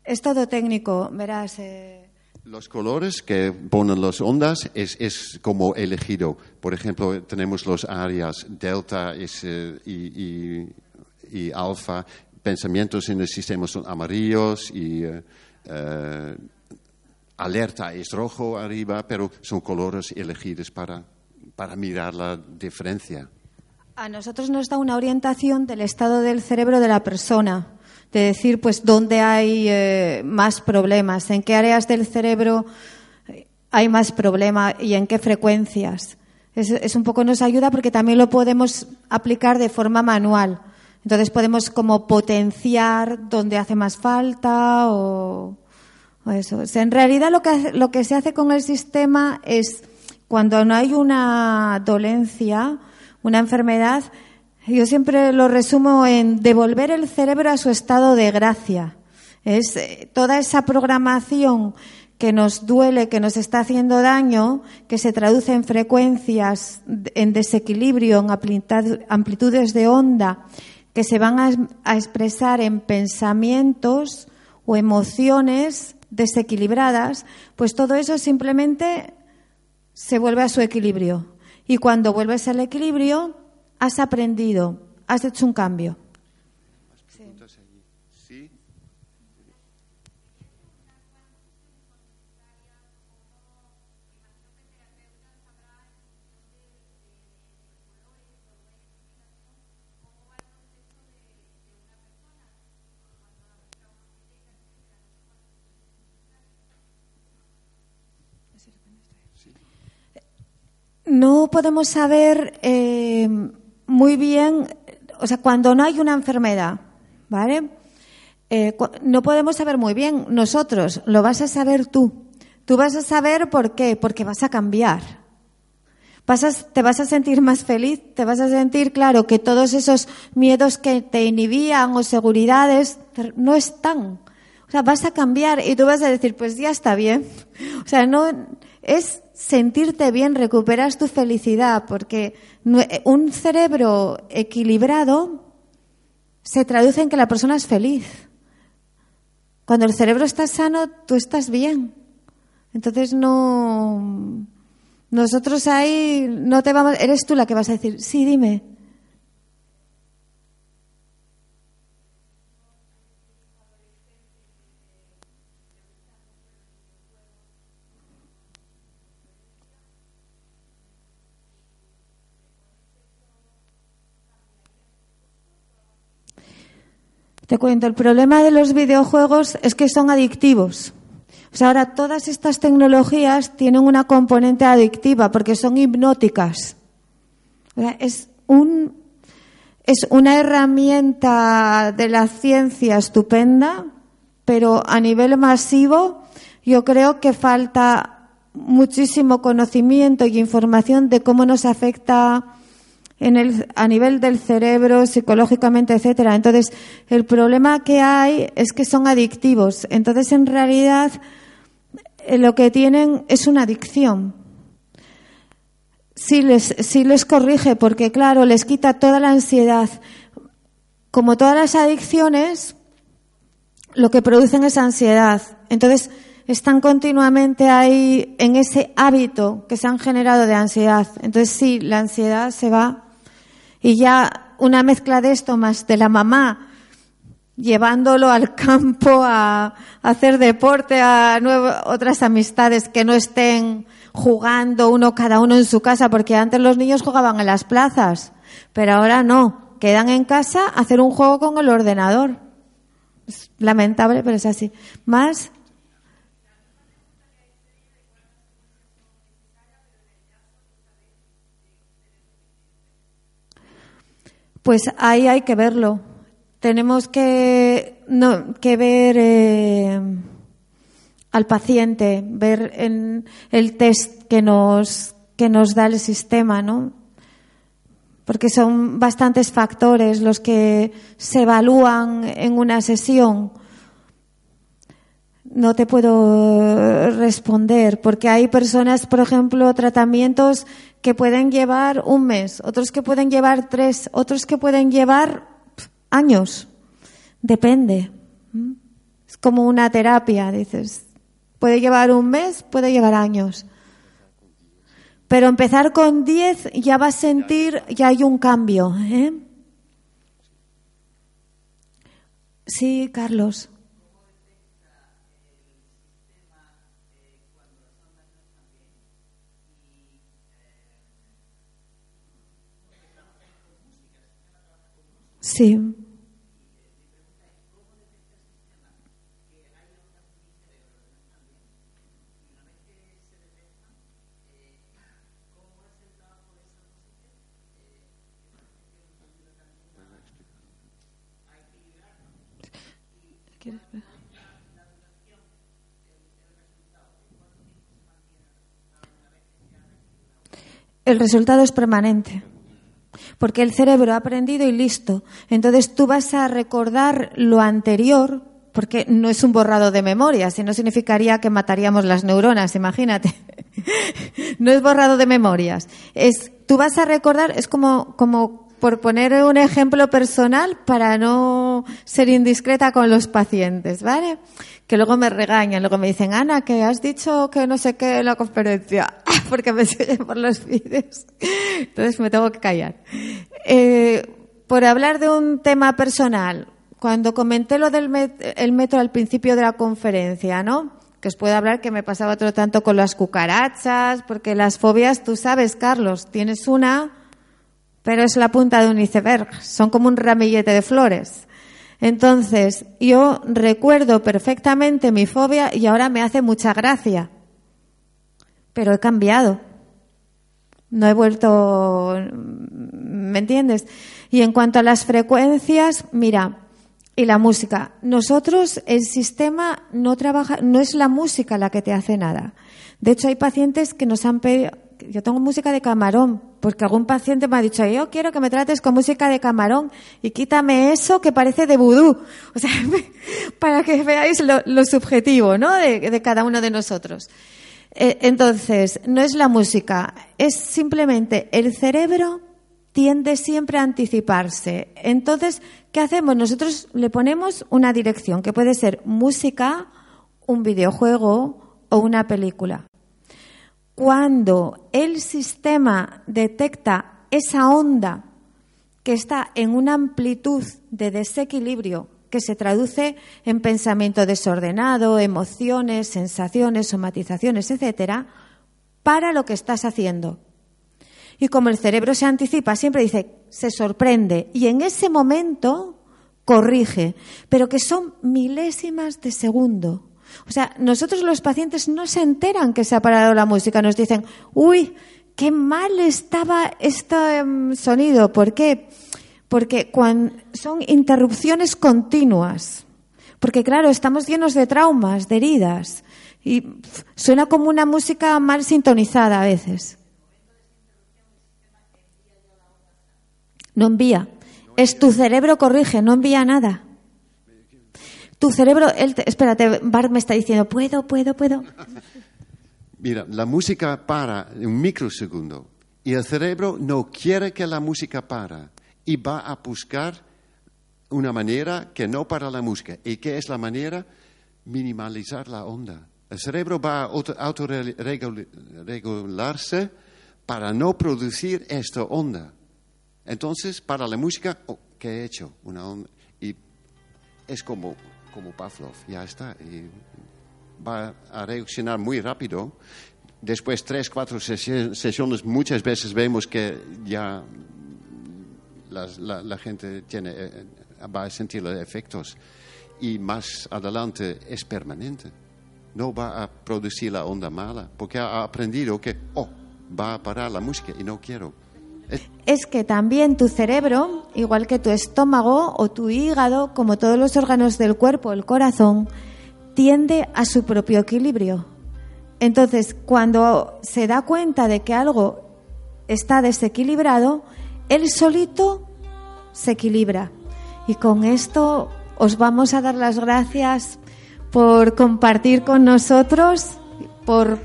Es todo técnico, verás. Eh. Los colores que ponen las ondas es, es, como elegido. Por ejemplo, tenemos los áreas delta eh, y, y, alfa. Pensamientos en el sistema son amarillos y eh, alerta es rojo arriba, pero son colores elegidos para, para mirar la diferencia. A nosotros nos da una orientación del estado del cerebro de la persona, de decir, pues, dónde hay eh, más problemas, en qué áreas del cerebro hay más problema y en qué frecuencias. Es, es, un poco nos ayuda porque también lo podemos aplicar de forma manual. Entonces podemos como potenciar dónde hace más falta o eso. en realidad lo que, lo que se hace con el sistema es cuando no hay una dolencia, una enfermedad, yo siempre lo resumo en devolver el cerebro a su estado de gracia. Es eh, toda esa programación que nos duele, que nos está haciendo daño, que se traduce en frecuencias, en desequilibrio, en amplitudes de onda, que se van a, expresar en pensamientos o emociones desequilibradas, pues todo eso simplemente se vuelve a su equilibrio. Y cuando vuelves al equilibrio, has aprendido, has hecho un cambio. No podemos saber eh, muy bien, o sea, cuando no hay una enfermedad, ¿vale? Eh, no podemos saber muy bien nosotros, lo vas a saber tú. Tú vas a saber por qué, porque vas a cambiar. Vas te vas a sentir más feliz, te vas a sentir, claro, que todos esos miedos que te inhibían o seguridades no están. O sea, vas a cambiar y tú vas a decir, pues ya está bien. O sea, no, es sentirte bien, recuperas tu felicidad, porque un cerebro equilibrado se traduce en que la persona es feliz. Cuando el cerebro está sano, tú estás bien. Entonces no nosotros ahí no te vamos, eres tú la que vas a decir, "Sí, dime." Te cuento, el problema de los videojuegos es que son adictivos. O sea, ahora todas estas tecnologías tienen una componente adictiva porque son hipnóticas. es, un, es una herramienta de la ciencia estupenda, pero a nivel masivo yo creo que falta muchísimo conocimiento y información de cómo nos afecta en el, a nivel del cerebro, psicológicamente, etcétera. Entonces, el problema que hay es que son adictivos. Entonces, en realidad, eh, lo que tienen es una adicción. Sí les, sí les corrige, porque claro, les quita toda la ansiedad. Como todas las adicciones, lo que producen es ansiedad. Entonces, están continuamente ahí en ese hábito que se han generado de ansiedad. Entonces, sí, la ansiedad se va y ya una mezcla de esto más de la mamá llevándolo al campo a, hacer deporte, a otras amistades que no estén jugando uno cada uno en su casa, porque antes los niños jugaban en las plazas, pero ahora no, quedan en casa a hacer un juego con el ordenador. Es lamentable, pero es así. Más Pues ahí hay que verlo. Tenemos que, que ver eh, al paciente, ver en el test que nos, que nos da el sistema, ¿no? Porque son bastantes factores los que se evalúan en una sesión. No te puedo responder, porque hay personas, por ejemplo, tratamientos que pueden llevar un mes, otros que pueden llevar tres, otros que pueden llevar años. Depende. Es como una terapia, dices. Puede llevar un mes, puede llevar años. Pero empezar con diez ya va a sentir, ya hay un cambio. ¿eh? Sí, Carlos. Sí. El resultado es permanente. Porque el cerebro ha aprendido y listo. Entonces tú vas a recordar lo anterior, porque no es un borrado de memoria, si no significaría que mataríamos las neuronas, imagínate. no es borrado de memorias. Es, tú vas a recordar, es como, como por poner un ejemplo personal para no ser indiscreta con los pacientes, ¿vale? Que luego me regañan, luego me dicen, Ana, que has dicho que no sé qué en la conferencia, porque me siguen por los vídeos. Entonces me tengo que callar. Eh, por hablar de un tema personal, cuando comenté lo del el metro al principio de la conferencia, ¿no? Que os puedo hablar que me pasaba otro tanto con las cucarachas, porque las fobias, tú sabes, Carlos, tienes una pero es la punta de un iceberg, son como un ramillete de flores. Entonces, yo recuerdo perfectamente mi fobia y ahora me hace mucha gracia. Pero he cambiado. No he vuelto, ¿me entiendes? Y en cuanto a las frecuencias, mira, y la música. Nosotros, el sistema no trabaja, no es la música la que te hace nada. De hecho, hay pacientes que nos han pedido, yo tengo música de camarón, porque algún paciente me ha dicho, yo quiero que me trates con música de camarón y quítame eso que parece de vudú. O sea, para que veáis lo, subjetivo, ¿no? De, cada uno de nosotros. Eh, entonces, no es la música, es simplemente el cerebro tiende siempre a anticiparse. Entonces, ¿qué hacemos? Nosotros le ponemos una dirección, que puede ser música, un videojuego o una película cuando el sistema detecta esa onda que está en una amplitud de desequilibrio que se traduce en pensamiento desordenado, emociones, sensaciones, somatizaciones, etcétera, para lo que estás haciendo. Y como el cerebro se anticipa, siempre dice, se sorprende y en ese momento corrige, pero que son milésimas de segundo. O sea, nosotros los pacientes no se enteran que se ha parado la música, nos dicen, uy, qué mal estaba este em, sonido. ¿Por qué? Porque son interrupciones continuas. Porque claro, estamos llenos de traumas, de heridas. Y suena como una música mal sintonizada a veces. No envía. Es tu cerebro corrige, no envía nada. Tu cerebro, espérate, Bart me está diciendo, puedo, puedo, puedo. Mira, la música para un microsegundo y el cerebro no quiere que la música para y va a buscar una manera que no para la música. ¿Y qué es la manera? Minimalizar la onda. El cerebro va a autorregularse para no producir esta onda. Entonces, para la música, oh, ¿qué he hecho? Una onda. Y es como como Pavlov, ya está. Y va a reaccionar muy rápido. Después, tres, cuatro sesiones, muchas veces vemos que ya la, gente tiene, eh, va a sentir los efectos. Y más adelante es permanente. No va a producir la onda mala, porque ha aprendido que, oh, va a parar la música y no quiero es que también tu cerebro, igual que tu estómago o tu hígado, como todos los órganos del cuerpo, el corazón, tiende a su propio equilibrio. Entonces, cuando se da cuenta de que algo está desequilibrado, él solito se equilibra. Y con esto os vamos a dar las gracias por compartir con nosotros, por,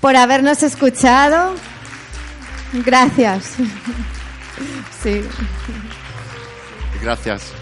por habernos escuchado. Gracias. Sí. Gracias.